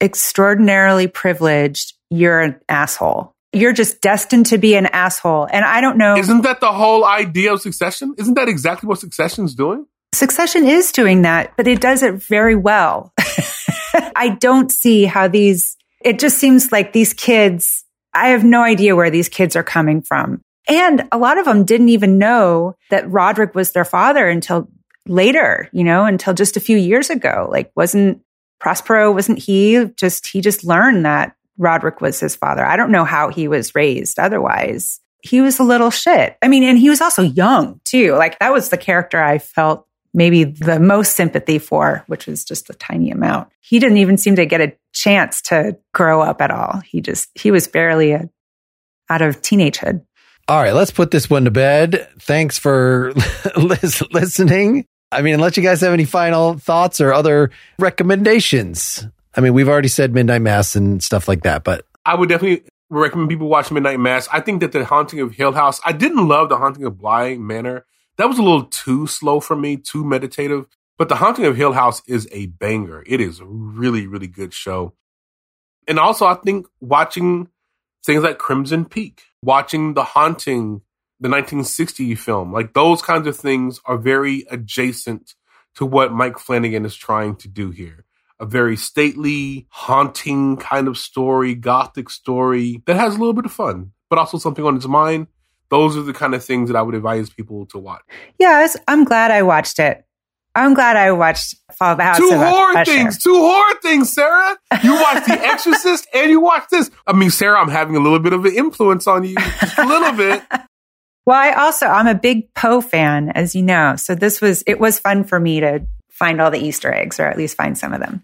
extraordinarily privileged, you're an asshole. You're just destined to be an asshole. And I don't know. Isn't that the whole idea of succession? Isn't that exactly what succession's doing? Succession is doing that, but it does it very well. [LAUGHS] I don't see how these, it just seems like these kids, I have no idea where these kids are coming from. And a lot of them didn't even know that Roderick was their father until later, you know, until just a few years ago. Like, wasn't Prospero, wasn't he just, he just learned that Roderick was his father. I don't know how he was raised otherwise. He was a little shit. I mean, and he was also young too. Like that was the character I felt maybe the most sympathy for, which was just a tiny amount. He didn't even seem to get a chance to grow up at all. He just, he was barely a, out of teenagehood. All right, let's put this one to bed. Thanks for [LAUGHS] listening. I mean, unless you guys have any final thoughts or other recommendations. I mean, we've already said Midnight Mass and stuff like that, but I would definitely recommend people watch Midnight Mass. I think that the Haunting of Hill House, I didn't love the Haunting of Bly Manor. That was a little too slow for me, too meditative. But the Haunting of Hill House is a banger. It is a really, really good show. And also, I think watching things like Crimson Peak, watching The Haunting, the 1960 film, like those kinds of things are very adjacent to what Mike Flanagan is trying to do here. A very stately, haunting kind of story, gothic story that has a little bit of fun, but also something on its mind those are the kind of things that I would advise people to watch. Yes, I'm glad I watched it. I'm glad I watched Fall the House. Two horror things, two horror things, Sarah. You watched The Exorcist [LAUGHS] and you watched this. I mean, Sarah, I'm having a little bit of an influence on you, just a little bit. [LAUGHS] well, I also I'm a big Poe fan, as you know. So this was it was fun for me to find all the Easter eggs, or at least find some of them.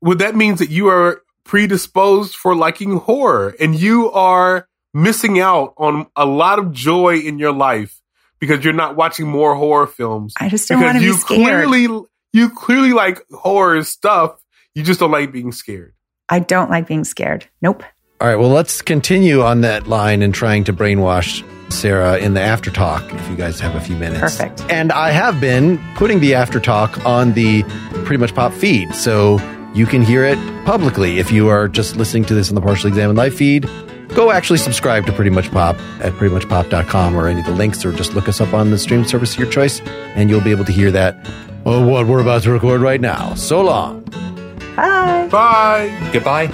Well, that means that you are predisposed for liking horror, and you are missing out on a lot of joy in your life because you're not watching more horror films. I just don't want to you be scared. clearly you clearly like horror stuff. You just don't like being scared. I don't like being scared. Nope. All right. Well, let's continue on that line and trying to brainwash Sarah in the after talk. If you guys have a few minutes, perfect. And I have been putting the after talk on the pretty much pop feed, so you can hear it publicly. If you are just listening to this on the Partially Examined Life feed, go actually subscribe to Pretty Much Pop at prettymuchpop.com or any of the links, or just look us up on the stream service of your choice, and you'll be able to hear that. Oh, what we're about to record right now. So long. Bye. Bye. Goodbye.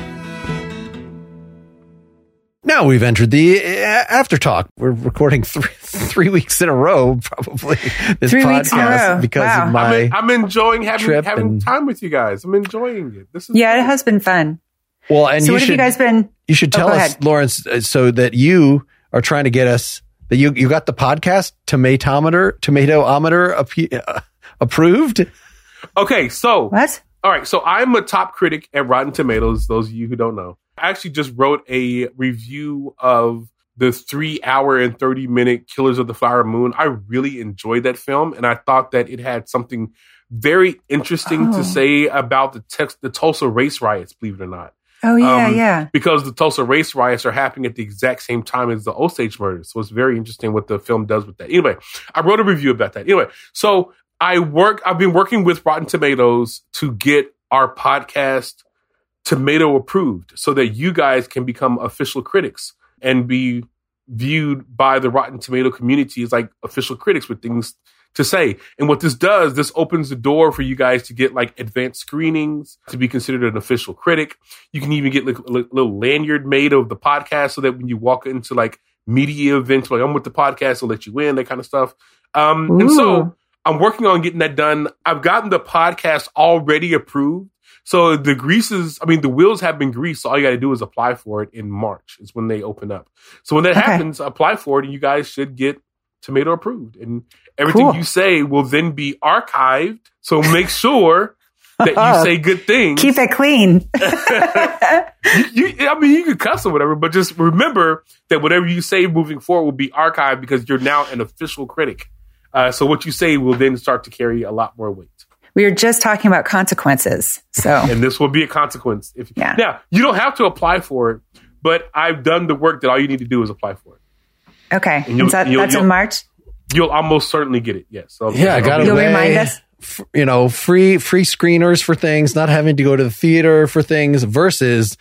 Now we've entered the uh, after talk. We're recording three, [LAUGHS] three weeks in a row, probably this three podcast because wow. of my. I'm, I'm enjoying having having and, time with you guys. I'm enjoying it. This is yeah, fun. it has been fun. Well, and so you what should, have you guys been? You should tell oh, us, ahead. Lawrence, uh, so that you are trying to get us that you you got the podcast tomatometer tomatoometer uh, approved. Okay, so what? All right, so I'm a top critic at Rotten Tomatoes. Those of you who don't know, I actually just wrote a review of the three hour and 30 minute Killers of the Flower Moon. I really enjoyed that film, and I thought that it had something very interesting Oh. to say about the text, the Tulsa race riots. Believe it or not, Oh yeah, Um, yeah. because the Tulsa race riots are happening at the exact same time as the Osage murders. So it's very interesting what the film does with that. Anyway, I wrote a review about that. Anyway, so I work. I've been working with Rotten Tomatoes to get our podcast tomato approved, so that you guys can become official critics and be viewed by the Rotten Tomato community as like official critics with things to say. And what this does, this opens the door for you guys to get like advanced screenings, to be considered an official critic. You can even get like a little lanyard made of the podcast so that when you walk into like media events, like I'm with the podcast, they'll let you in, that kind of stuff. Um, and so I'm working on getting that done. I've gotten the podcast already approved. So the greases, I mean, the wheels have been greased. So all you got to do is apply for it in March is when they open up. So when that Okay. happens, apply for it and you guys should get tomato approved. And everything Cool. you say will then be archived. So make sure that you [LAUGHS] say good things. Keep it clean. [LAUGHS] [LAUGHS] you, you- I mean, you can cuss or whatever, but just remember that whatever you say moving forward will be archived because you're now an official critic. Uh, so what you say will then start to carry a lot more weight. We were just talking about consequences. So [LAUGHS] and this will be a consequence. If Yeah. now you don't have to apply for it, but I've done the work that all you need to do is apply for it. okay, And you'll- Is that, you'll- that's you'll- in March. You'll almost certainly get it. Yes. So Yeah, I got You'll remind us? f- You know, free free screeners for things, not having to go to the theater for things versus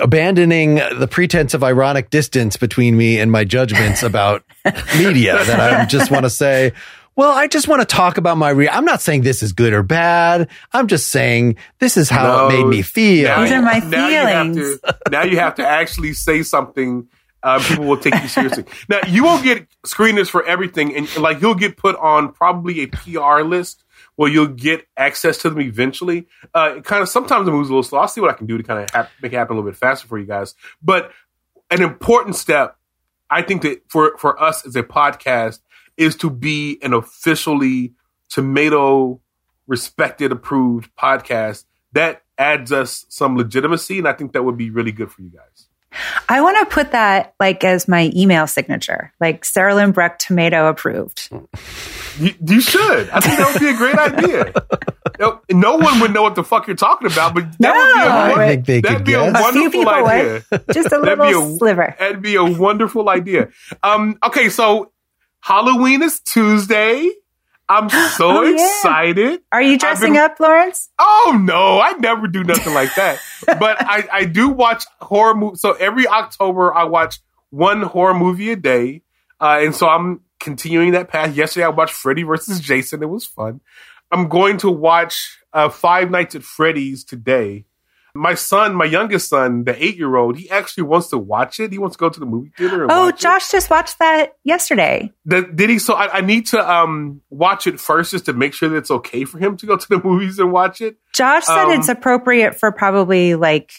abandoning the pretense of ironic distance between me and my judgments about [LAUGHS] media that I just want to say, well, I just want to talk about my re- I'm not saying this is good or bad. I'm just saying this is how it made me feel. Now, These are my now You feelings. to, [LAUGHS] now you have to actually say something. Uh, people will take you seriously. Now you won't get screeners for everything, and like you'll get put on probably a PR list. where you'll get access to them eventually. Uh, it kind of sometimes it moves a little slow. I'll see what I can do to kind of hap- make it happen a little bit faster for you guys. But an important step, I think that for for us as a podcast is to be an officially tomato respected, approved podcast. That adds us some legitimacy, and I think that would be really good for you guys. I want to put that like as my email signature, like Sarahlyn Bruck tomato approved. You, you should. I think that would be a great idea. No, no one would know what the fuck you're talking about, but that No. would be a, I think they that'd be a guess. A wonderful people idea. would. Just a That'd be little a sliver. That'd be a wonderful idea. Um, okay, so Halloween is Tuesday. I'm [GASPS] so Oh, yeah. excited. Are you dressing been- up, Lawrence? Oh no, I never do nothing like that. but I, I do watch horror movies. So every October, I watch one horror movie a day, uh, and so I'm continuing that path. Yesterday, I watched Freddy versus Jason. It was fun. I'm going to watch uh, Five Nights at Freddy's today. My son, my youngest son, the eight year old, he actually wants to watch it. He wants to go to the movie theater. And Oh, watch it. Josh just watched that yesterday. The- did he? So I, I need to um watch it first just to make sure that it's okay for him to go to the [LAUGHS] movies and watch it. Josh said Um, it's appropriate for probably like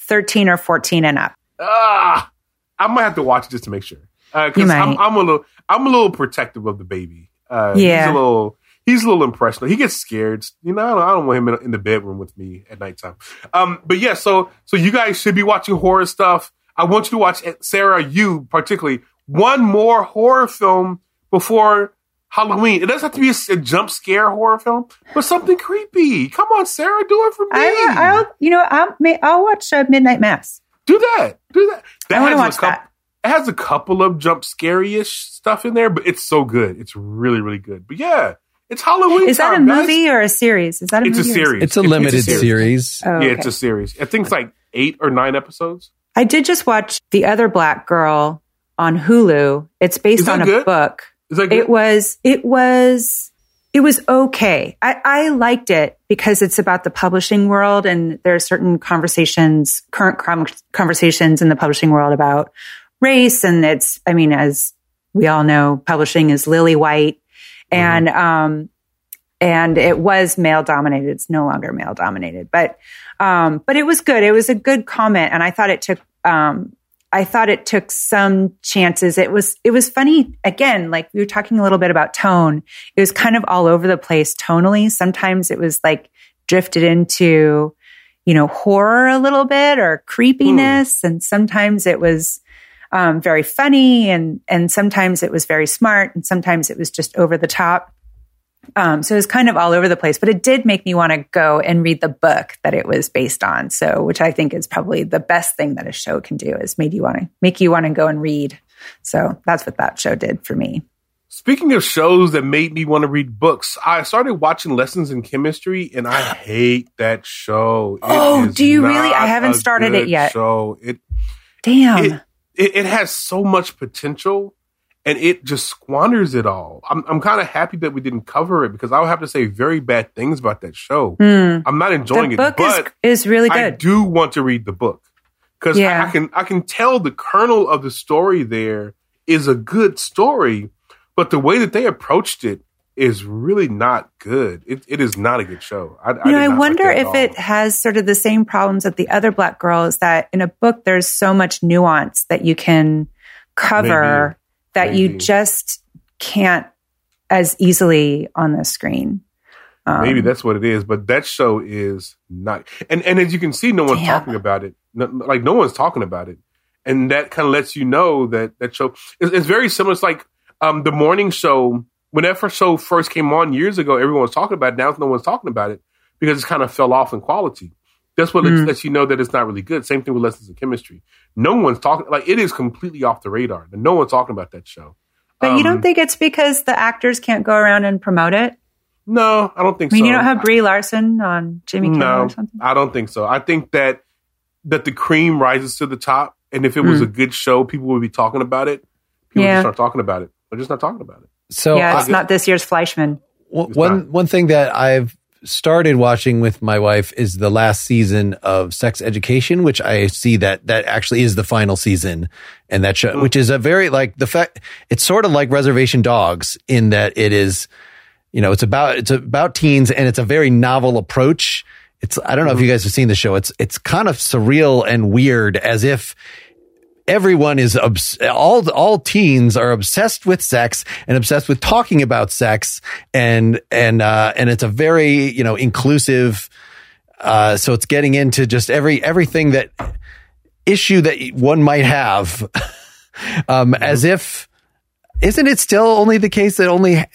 13 or 14 and up. Ah, I might have to watch it just to make sure. Because I'm, might. I'm a little, I'm a little protective of the baby. Uh, Yeah. he's a little, he's a little impressionable. He gets scared. You know, I don't, I don't want him in, in the bedroom with me at nighttime. Um, but yeah, so so you guys should be watching horror stuff. I want you to watch Sarah, you particularly, one more horror film before Halloween. It doesn't have to be a, a jump scare horror film, but something creepy. Come on, Sarah, do it for me. I, I'll, you know, I'll, may- I'll watch uh, Midnight Mass. Do that. Do that. That I has a watch coup- that. It has a couple of jump scary-ish stuff in there, but it's so good. It's really, really good. But yeah, it's Halloween. Is that a time, guys. movie or a series? Is that a It's a movie? or series. It's a limited series. series. Oh, Yeah, it's a series. I think it's like eight or nine episodes. I did just watch The Other Black Girl on Hulu. It's based on a good? book. Is that good? It was, it was, it was okay. I, I liked it because it's about the publishing world and there are certain conversations, current com- conversations in the publishing world about race. And it's, I mean, as we all know, publishing is lily white and, um, and it was male dominated. It's no longer male dominated, but, um, but it was good. It was a good comment. And I thought it took, um, I thought it took some chances. It was it was funny again, like we were talking a little bit about tone. It was kind of all over the place tonally. Sometimes it was like drifted into, you know, horror a little bit or creepiness, and sometimes it was um, very funny, and and sometimes it was very smart, and sometimes it was just over the top. Um, so it was kind of all over the place, but it did make me want to go and read the book that it was based on. So, which I think is probably the best thing that a show can do is make you want to make you want to go and read. So that's what that show did for me. Speaking of shows that made me want to read books, I started watching Lessons in Chemistry, and I hate that show. It Oh, do you really? I haven't started it yet. Show it Damn. it, it, it has so much potential and it just squanders it all. I'm, I'm kind of happy that we didn't cover it because I would have to say very bad things about that show. Hmm. I'm not enjoying the it, book but is is really I good. do want to read the book because Yeah. I, I can I can tell the kernel of the story there is a good story, but the way that they approached it is really not good. It, it is not a good show. I, you know, I not like wonder if it has sort of the same problems that the other black girls. that in a book there's so much nuance that you can cover Maybe. that you just can't as easily on the screen. Um, Maybe that's what it is, but that show is not. And and as you can see, no one's Damn. talking about it. No, like no one's talking about it, and that kind of lets you know that that show is it's very similar. It's like um, the morning show when that first show first came on years ago. Everyone was talking about it. Now no one's talking about it because it's kind of fell off in quality. That's what lets, Mm. lets you know that it's not really good. Same thing with lessons in chemistry. No one's talking like it is completely off the radar. No one's talking about that show. But you Um, don't think it's because the actors can't go around and promote it? No, I don't think so. I mean, so. you don't have Brie Larson on Jimmy Kimmel no, or something? I don't think so. I think that that the cream rises to the top, and if it was Hmm. a good show, people would be talking about it. People would Yeah. just start talking about it. They're just not talking about it. So yeah, I- it's not this year's Fleishman. One- one not. one thing that I've started watching with my wife is the last season of Sex Education, which I see that that actually is the final season, and that show, oh. which is a very like the fact it's sort of like Reservation Dogs in that it is, you know, it's about it's about teens and it's a very novel approach. It's I don't know if mm-hmm. you guys have seen the show. It's it's kind of surreal and weird as if everyone is obs- all all teens are obsessed with sex and obsessed with talking about sex and and uh and it's a very, you know, inclusive uh so it's getting into just every everything that issue that one might have [LAUGHS] um as if isn't it still only the case that only uh,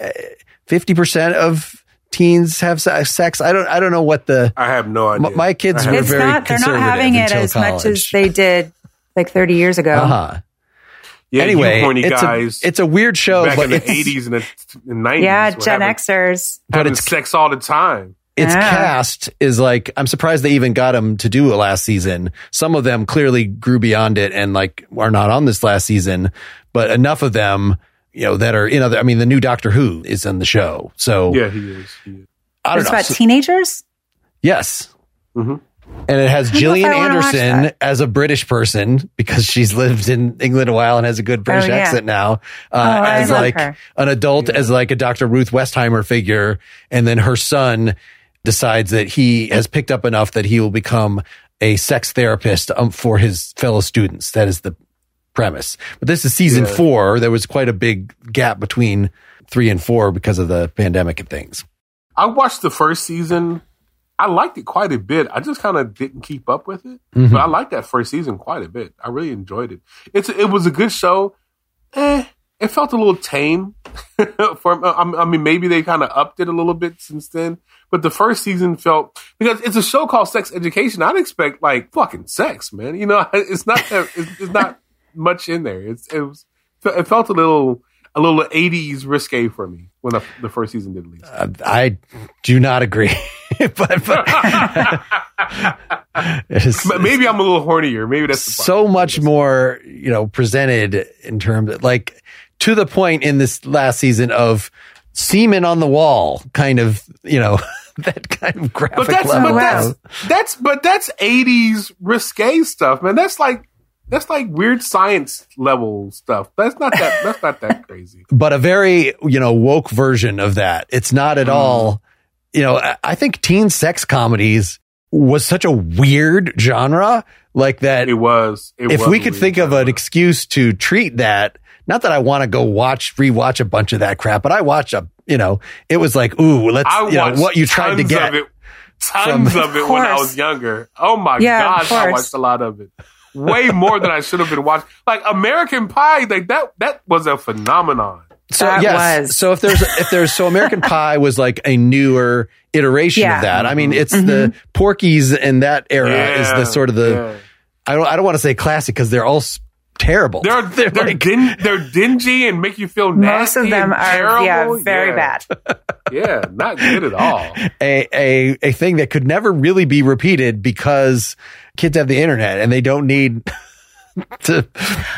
50% of teens have sex? I don't I don't know what the I have no idea. m- my kids were It's very not, they're not having it until as much as they did like 30 years ago. uh-huh. yeah, anyway, you horny it's guys a it's a weird show, back but in the it's, eighties and the nineties. Yeah, Gen Xers. but it's sex all the time. its Yeah. cast is like I'm surprised they even got them to do a last season. Some of them clearly grew beyond it and like are not on this last season, but enough of them, you know, that are in other. I mean, the new Doctor Who is in the show, so Yeah, he is. He is. I don't It's know. about So- teenagers? yes. Mhm. And it has [LAUGHS] I don't know if Gillian I wanna watch Anderson as a British person because she's lived in England a while and has a good British Oh, yeah. accent now. Uh, Oh, as like her. an adult, as like a Dr. Ruth Westheimer figure. And then her son decides that he has picked up enough that he will become a sex therapist um, for his fellow students. That is the premise. But this is season Yeah. four. There was quite a big gap between three and four because of the pandemic and things. I watched the first season. I liked it quite a bit. I just kind of didn't keep up with it, Mhm. but I liked that first season quite a bit. I really enjoyed it. It's it was a good show. Eh, it felt a little tame. [LAUGHS] For I mean, maybe they kind of upped it a little bit since then. But the first season felt because it's a show called Sex Education. I'd expect like fucking sex, man. You know, [LAUGHS] it's not it's, it's not [LAUGHS] much in there. It's it was it felt a little a little eighties risque for me when the, the first season did release. Uh, I do not agree. [LAUGHS] but, [LAUGHS] but Maybe I'm a little hornier. Maybe that's so much more, you know, presented in terms of like to the point in this last season of semen on the wall, kind of, you know, [LAUGHS] that kind of graphic But that's level. but that's that's but that's 80s risque stuff, man. That's like that's like weird science level stuff. That's not that that's not that [LAUGHS] crazy. but a very, you know, woke version of that. It's not Mm. at all, you know, I- I think teen sex comedies was such a weird genre like that. It was. It if was we could weird. think of an excuse to treat that, not that I want to go watch, rewatch a bunch of that crap, but I watch a, you know, it was like, ooh, let's, I you know, what you tried to tons get. of it, tons from- of it Of when I was younger. Oh my Yeah, of gosh, I watched a lot of it. Way more than I should have been watching. Like American Pie, like that that was a phenomenon. So That yes, was. so if there's if there's so American Pie was like a newer iteration Yeah. of that. I mean, it's Mm-hmm. the Porky's in that era is the sort of the yeah. I don't I don't want to say classic because they're all terrible. [LAUGHS] They're they're like- din- they're dingy and make you feel nasty. Most of them and are, terrible. yeah, very Yeah. bad. Yeah, not good at all. [LAUGHS] a, a a thing that could never really be repeated because kids have the internet and they don't need [LAUGHS] to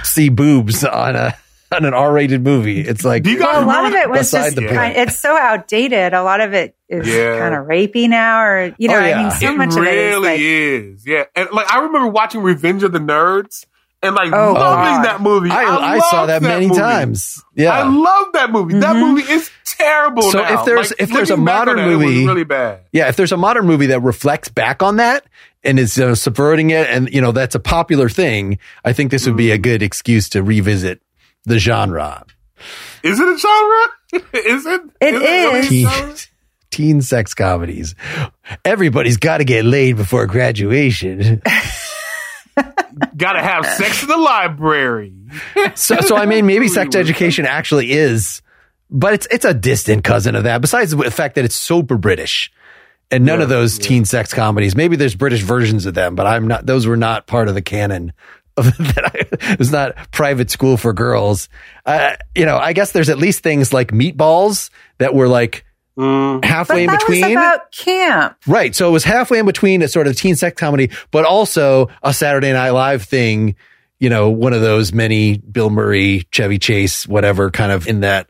see boobs on a on an R-rated movie. It's like you Well, a lot of it was just the point. kind it's so outdated. A lot of it is Yeah. kind of rapey now, or you know, Oh, I mean, so it much really of it is like is. Yeah, and like I remember watching Revenge of the Nerds and like Oh, loving God. that movie. I, I, love saw that, many movie. times. I love that movie. That Mhm. movie is terrible. So now. if there's- Like, if there's a looking back on modern that, it was movie- really bad. Yeah, if there's a modern movie that reflects back on that and is you know, subverting it, and you know that's a popular thing, I think this would be a mm. good excuse to revisit the genre. Is it a genre? [LAUGHS] is it? It really Teen, [LAUGHS] teen sex comedies. Everybody's got to get laid before graduation. [LAUGHS] Gotta have sex in the library. So, so I mean, maybe sex education actually is, but it's it's a distant cousin of that. Besides the fact that it's super British, and none Yeah, of those yeah. teen sex comedies. Maybe there's British versions of them, but I'm not. Those were not part of the canon. Of [LAUGHS] that, I, it was not private school for girls. Uh, you know, I guess there's at least things like Meatballs that were like Mm. but halfway in between. was about camp. Right. So it was halfway in between a sort of teen sex comedy, but also a Saturday Night Live thing, you know, one of those many Bill Murray, Chevy Chase, whatever kind of in that.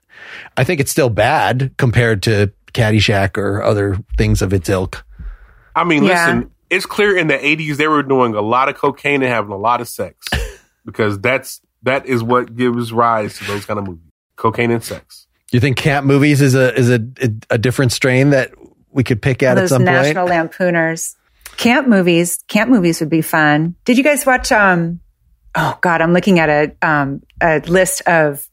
I think it's still bad compared to Caddyshack or other things of its ilk. I mean, Yeah. listen, it's clear in the '80s they were doing a lot of cocaine and having a lot of sex [LAUGHS] because that's that is what gives rise to those kind of movies: cocaine and sex. You think camp movies is a is a a different strain that we could pick at at Those some National point? Lampooners. Camp movies. Camp movies would be fun. Did you guys watch? Um, oh God, I'm looking at a um, a list of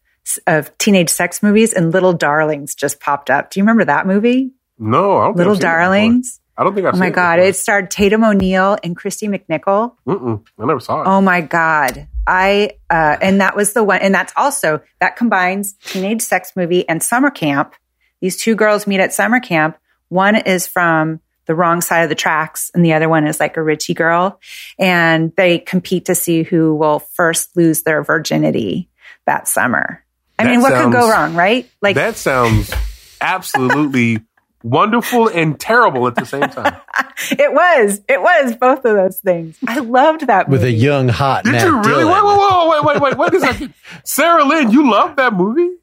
of teenage sex movies, and Little Darlings just popped up. Do you remember that movie? No, I don't think Little it. Darlings. I don't think I've Oh my God! before. It starred Tatum O'Neal and Kristy McNichol. Mm-mm, I never saw it. Oh my God. I, uh, and that was the one, and that's also, that combines teenage sex movie and summer camp. These two girls meet at summer camp. One is from the wrong side of the tracks, and the other one is like a Richie girl. And they compete to see who will first lose their virginity that summer. I That mean, what could go wrong, right? Like, that sounds absolutely [LAUGHS] wonderful and terrible at the same time. [LAUGHS] it was, it was both of those things. I loved that movie. With a young hot Did Matt you really? Dillon. Wait, wait, wait, wait, wait, wait, wait a second. [LAUGHS] Sarahlyn, you love that movie?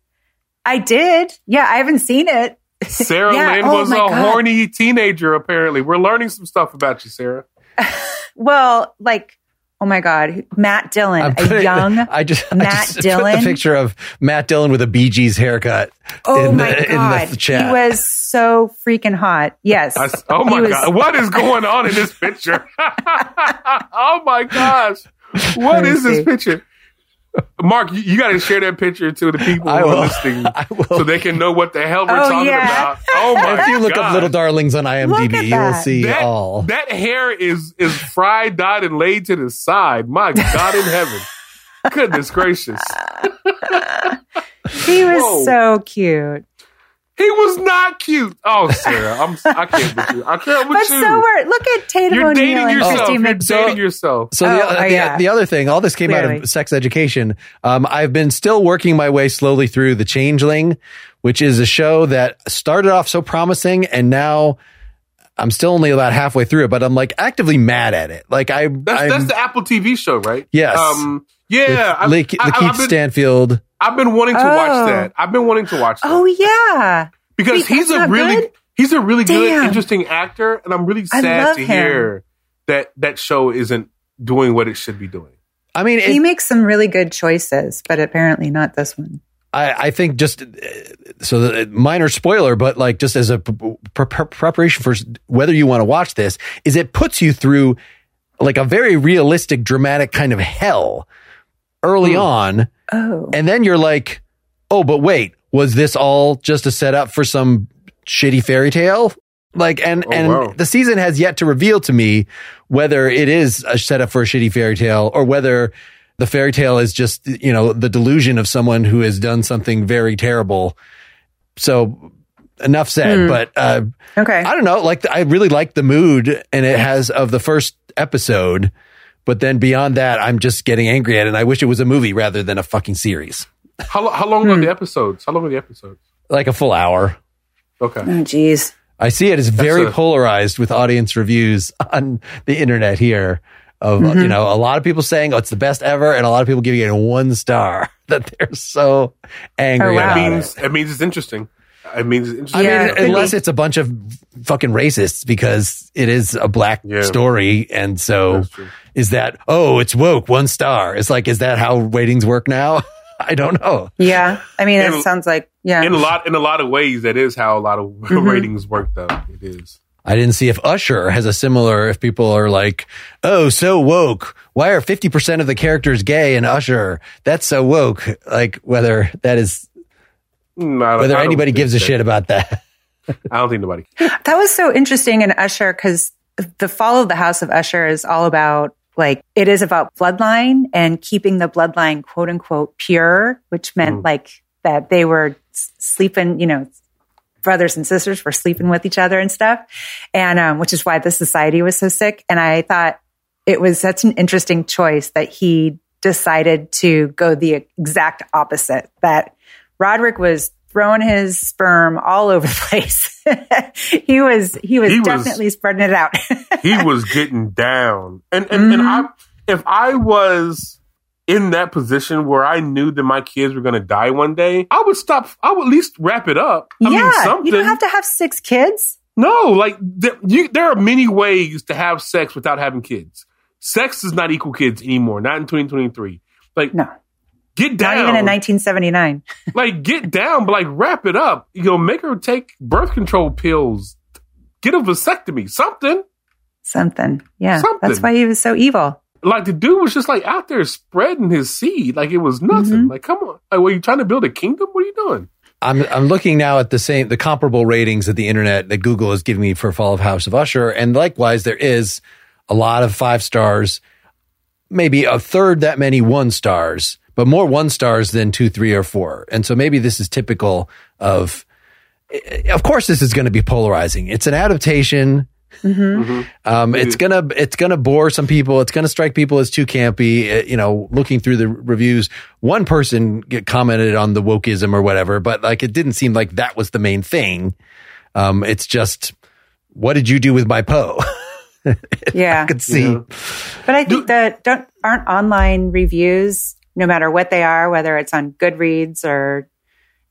I did. Yeah, I haven't seen it. Sarah Yeah, Lynn oh was my a God. horny teenager, apparently. We're learning some stuff about you, Sarah. Well, like, oh my God, Matt Dillon, I'm a young [LAUGHS] I just, I Matt just put Dillon. the picture of Matt Dillon with a Bee Gees haircut. Oh in my the, god, in the chat. he was so freaking hot. Yes. I s- oh my was- God. What is going on in this picture? [LAUGHS] oh my gosh. what is Let this picture? Mark, you, you got to share that picture to the people I will. listening [LAUGHS] I will. so they can know what the hell we're Oh, talking yeah. about. Oh my if you look God. up Little Darlings on IMDb, you will that. see that, all. that hair is is fried, dyed, and laid to the side. My God in heaven. Goodness gracious. [LAUGHS] he was Whoa. so cute. He was not cute. Oh, Sarah, I'm I can't with you. I can't with But you. But so were look at Tatum You're O'Neal dating and yourself. Kristy You're Mc- dating yourself. So Oh, the, oh, the, yeah. the other thing, all this came out of sex education. Um, I've been still working my way slowly through The Changeling, which is a show that started off so promising and now I'm still only about halfway through it, but I'm like actively mad at it. Like I, That's that's the Apple TV show, right? Yes. Um. Yeah. I- with Lakeith I, have been, Stanfield. I've been wanting to Oh. watch that. I've been wanting to watch that Oh yeah. because wait, he's a really good? he's a really good, interesting actor, and I'm really sad to him. hear that that show isn't doing what it should be doing. I mean, He it, makes some really good choices, but apparently not this one. I, I think just uh, so the minor spoiler, but like just as a pre- pre- preparation for whether you want to watch this, is it puts you through like a very realistic, dramatic kind of hell early Hmm. on, Oh. and then you're like, oh, but wait, was this all just a setup for some shitty fairy tale? Like, and Oh, and wow. the season has yet to reveal to me whether it is a setup for a shitty fairy tale or whether the fairy tale is just you know the delusion of someone who has done something very terrible. So enough said. Hmm. But uh, Okay. I don't know. Like I really like the mood and it has of the first episode. But then beyond that, I'm just getting angry at it. And I wish it was a movie rather than a fucking series. How how long Hmm. are the episodes? How long are the episodes? Like a full hour. Okay. Oh geez. I see it as very a- polarized with audience reviews [LAUGHS] on the internet here of Mm-hmm. you know a lot of people saying oh it's the best ever and a lot of people giving it a one star [LAUGHS] that they're so angry Oh, wow. about It it. means it means it's interesting. It means it's interesting. I Yeah, mean, it unless it's a bunch of fucking racists because it is a black Yeah. story. And so is that, oh, it's woke, one star. It's like, is that how ratings work now? [LAUGHS] I don't know. Yeah. I mean, it sounds like yeah. in a lot in a lot of ways, that is how a lot of [LAUGHS] Mm-hmm. ratings work. Though it is. I didn't see if Usher has a similar, if people are like, oh, so woke. Why are 50% of the characters gay in Usher? That's so woke. Like whether that is, Mm, don't- whether anybody gives a shit about that. [LAUGHS] I don't think nobody. That was so interesting in Usher because the fall of the House of Usher is all about like it is about bloodline and keeping the bloodline quote unquote pure, which meant Mhm. like that they were sleeping, you know, brothers and sisters were sleeping with each other and stuff, and um, which is why the society was so sick. And I thought it was such an interesting choice that he decided to go the exact opposite. That Roderick was throwing his sperm all over the place. [LAUGHS] he was he was He was- definitely spreading it out. [LAUGHS] he was getting down. And and, and mm-hmm. I if I was in that position where I knew that my kids were going to die one day, I would stop. I would at least wrap it up. I yeah, mean, something. you don't have to have six kids. no, like there, you, there are many ways to have sex without having kids. Sex does not equal kids anymore. Not in 2023. Like No. Get down. Not even in 1979. [LAUGHS] like get down, but like wrap it up. You know, make her take birth control pills, get a vasectomy, something. Something. Yeah. Something. That's why he was so evil. Like the dude was just like out there spreading his seed, like it was nothing. Mhm. Like, come on, like, were you trying to build a kingdom? What are you doing? I'm I'm looking now at the same the comparable ratings that the internet that Google is giving me for Fall of House of Usher, and likewise there is a lot of five stars, maybe a third that many one stars, but more one stars than two, three, or four. And so maybe this is typical of. Of course, this is going to be polarizing. It's an adaptation. Um, it's gonna it's gonna bore some people. It's gonna strike people as too campy. Uh, You know, looking through the reviews, one person get commented on the wokeism or whatever, but like it didn't seem like that was the main thing. Um, it's just what did you do with my Poe? [LAUGHS] Yeah. I could see. Yeah. But I think that don't aren't online reviews, no matter what they are, whether it's on Goodreads or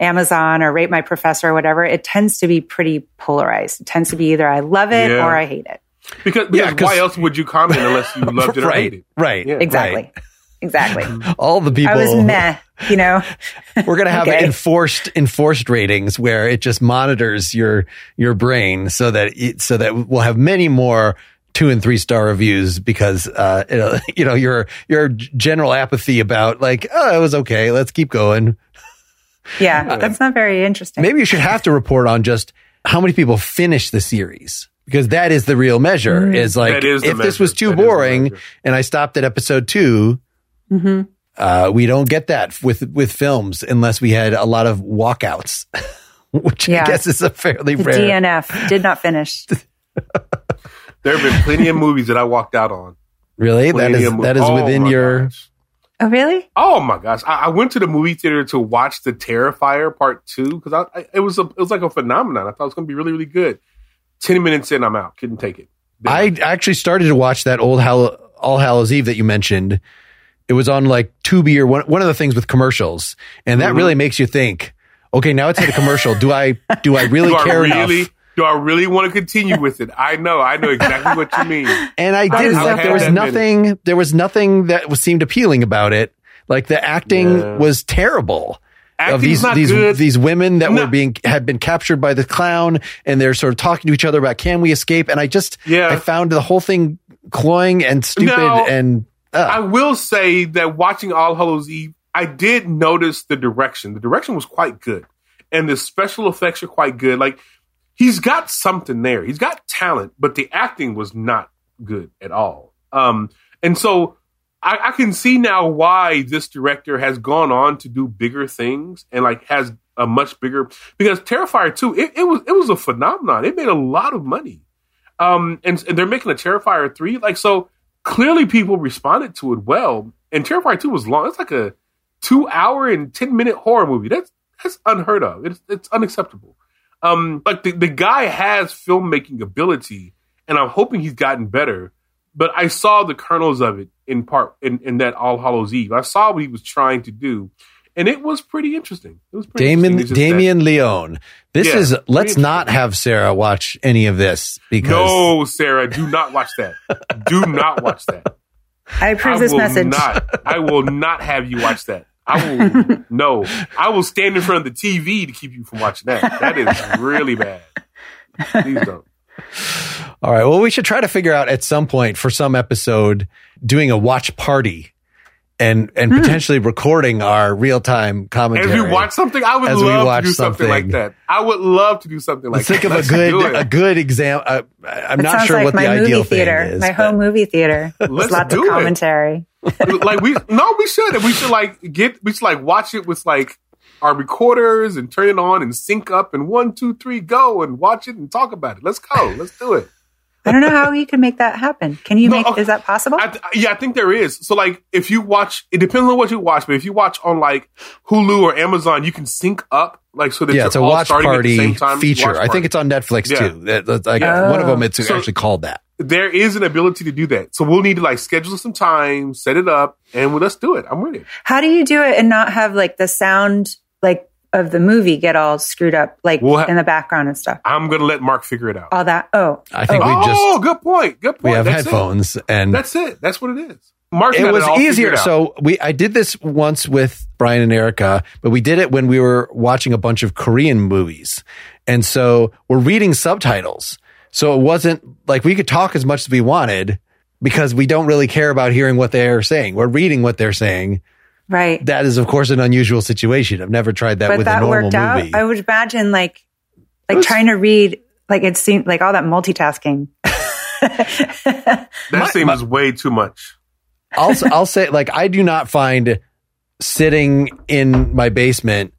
Amazon or Rate My Professor or whatever, it tends to be pretty polarized. It tends to be either I love it Yeah. or I hate it. Because, Yeah, why else would you comment unless you [LAUGHS] loved it or right, hated it? right, Yeah. Exactly. right. Exactly. [LAUGHS] All the people I was meh, you know. [LAUGHS] We're gonna have Okay. enforced enforced ratings where it just monitors your your brain so that it, so that we'll have many more two and three star reviews because uh it'll- [LAUGHS] you know your your general apathy about like oh it was okay let's keep going. [LAUGHS] Yeah, that's not very interesting. Maybe you should have to report on just how many people finish the series because that is the real measure. Is like That is the if this was too That is the boring and I stopped at episode 2 hmm uh, we don't get that with with films unless we had a lot of walkouts, [LAUGHS] which I guess is a fairly The rare. DNF did not finish. There have been plenty of movies that I walked out on. Really, that Plenty is of mo- that is Oh within your. gosh. Oh, really? Oh my gosh! I, I went to the movie theater to watch The Terrifier Part Two because I, I it was a it was like a phenomenon. I thought it was going to be really really good. Ten minutes in, I'm out. Couldn't take it. I actually started to watch that old Hall- All Hallows Eve that you mentioned. It was on like Tubi or one one of the things with commercials, and that Mhm. really makes you think. Okay, now it's at a commercial. Do I do I [LAUGHS] really do I care really enough? Do I really want to continue with it? I know. I know exactly what you mean. [LAUGHS] And I I didn't. was Like, there was nothing. There was nothing that was, seemed appealing about it. Like the acting Yeah. was terrible. of Acting's these not these good. these women that No. were being had been captured by the clown and they're sort of talking to each other about can we escape and I just Yeah. I found the whole thing cloying and stupid No. and I uh, will say that watching All Hallows Eve, I did notice the direction. The direction was quite good, and the special effects are quite good. Like he's got something there. He's got talent, but the acting was not good at all. Um, and so I, I can see now why this director has gone on to do bigger things and like has a much bigger because Terrifier 2, it, it was it was a phenomenon. It made a lot of money. Um, and, and they're making a Terrifier 3. Like, so clearly people responded to it well. And Terrifier 2 was long. It's like a two hour and 10 minute horror movie. That's, that's unheard of. It's, it's unacceptable. Um, like the, the guy has filmmaking ability and I'm hoping he's gotten better. But I saw the kernels of it in part in, in that All Hallows Eve. I saw what he was trying to do, and it was pretty interesting. It was pretty Damien interesting. It's that- Leone. This Yeah, is let's not have Sarah watch any of this because No, Sarah, do not watch that. do not watch that. I approve I this message. not. I will not have you watch that. I will [LAUGHS] no. I will stand in front of the TV to keep you from watching that. That is really bad. Please don't. All right. Well, we should try to figure out at some point for some episode doing a watch party and and Hmm. potentially recording our real time commentary. As we watch something, I would love to do something, like that. I would love to do something like Let's think of a Let's do good it. a good exam. Uh, I'm It not sure like what my the movie ideal theater, thing is. my home movie theater. [LAUGHS] Let's lots do of it. Commentary. [LAUGHS] like we no, we should. We should like get we should like watch it with like our recorders and turn it on and sync up and one, two, three, go and watch it and talk about it. Let's go. Let's do it. I don't know how you can make that happen. Can you No, make? okay. Is that possible? I th- yeah, I think there is. So like, if you watch, it depends on what you watch, but if you watch on like Hulu or Amazon, you can sync up like so that yeah, you're it's a all watch starting at the party same time. feature. Watch I think it's on Netflix Yeah. too. That- that's like Yeah. one of oh. them. It's So- actually called that. There is an ability to do that. So we'll need to like schedule some time, set it up, and well, let's do it. I'm with it. How do you do it and not have like the sound like of the movie get all screwed up like We'll ha- in the background and stuff? I'm gonna let Mark figure it out. All that. Oh, I think oh, we just oh, good point. Good point. we have That's headphones and It. That's it. That's what it is. Mark, it was all figured easier. So we I did this once with Brian and Erica, but we did it when we were watching a bunch of Korean movies. And so we're reading subtitles. So it wasn't like we could talk as much as we wanted because we don't really care about hearing what they're saying. We're reading what they're saying. Right. That is of course an unusual situation. I've never tried that but with a that normal worked movie. out. I would imagine like like was- trying to read like it seemed like all that multitasking. [LAUGHS] that my- seems way too much. I'll I'll say like I do not find sitting in my basement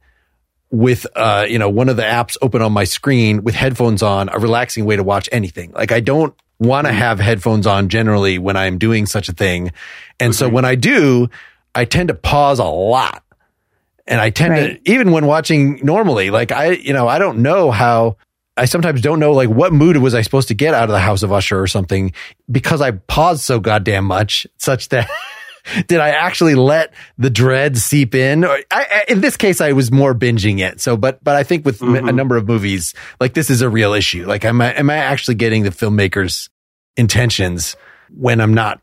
with uh you know one of the apps open on my screen with headphones on a relaxing way to watch anything. Like I don't want to have headphones on generally when I'm doing such a thing. And so when I do, I tend to pause a lot. And I tend Right. to even when watching normally, like I you know, I don't know how I sometimes don't know like what mood was I supposed to get out of the House of Usher or something because I paused so goddamn much, such that [LAUGHS] did I actually let the dread seep in? Or I, I, in this case, I was more binging it. So, but but I think with m- a number of movies, like this is a real issue. Like, am I am I actually getting the filmmaker's intentions when I'm not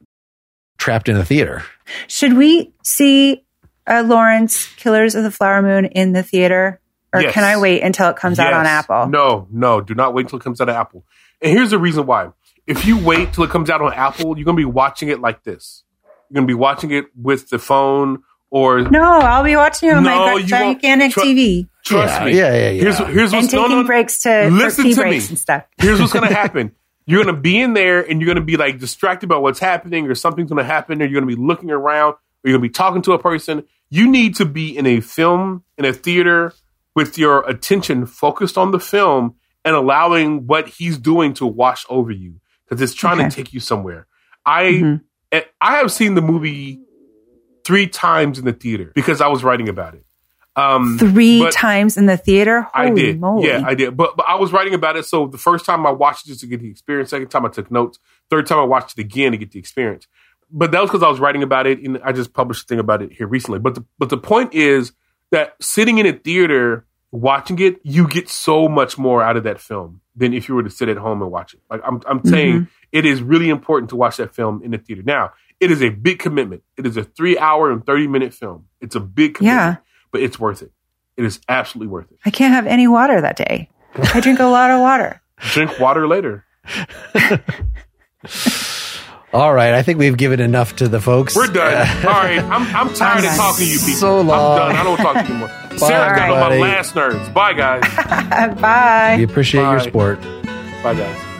trapped in a theater? Should we see uh, Lawrence Killers of the Flower Moon in the theater, or Yes. can I wait until it comes out on Apple? No, no, do not wait till it comes out on Apple. And here's the reason why. If you wait till it comes out on Apple, you're going to be watching it like this. You're going to be watching it with the phone or No, I'll be watching it on No, my you won't. gigantic Tru- TV trust yeah, me. Yeah, yeah, yeah. Here's here's and taking no, no, breaks to for Listen to me. and stuff. Here's what's going [LAUGHS] to happen. You're going to be in there and you're going to be like distracted by what's happening or something's going to happen or you're going to be looking around or you're going to be talking to a person. You need to be in a film, in a theater with your attention focused on the film and allowing what he's doing to wash over you because it's trying Okay. to take you somewhere. I Mhm. I have seen the movie three times in the theater because I was writing about it. Um, Three times in the theater. Holy I did. moly! Yeah, I did. But but I was writing about it. So the first time I watched it just to get the experience. Second time I took notes. Third time I watched it again to get the experience. But that was because I was writing about it, and I just published a thing about it here recently. But the but the point is that sitting in a theater watching it, you get so much more out of that film than if you were to sit at home and watch it. Like I'm I'm saying, it is really important to watch that film in the theater. Now, it is a big commitment. It is a three hour and thirty minute film. It's a big commitment, Yeah. but it's worth it. It is absolutely worth it. I can't have any water that day. I drink a lot of water. [LAUGHS] Drink water later. [LAUGHS] All right, I think we've given enough to the folks. We're done. [LAUGHS] All right, I'm, I'm tired of talking to you people. So long. I'm done. I don't talk to you anymore. Sarah's got on my last nerves. Bye, guys. Bye. We appreciate your support. Bye, guys.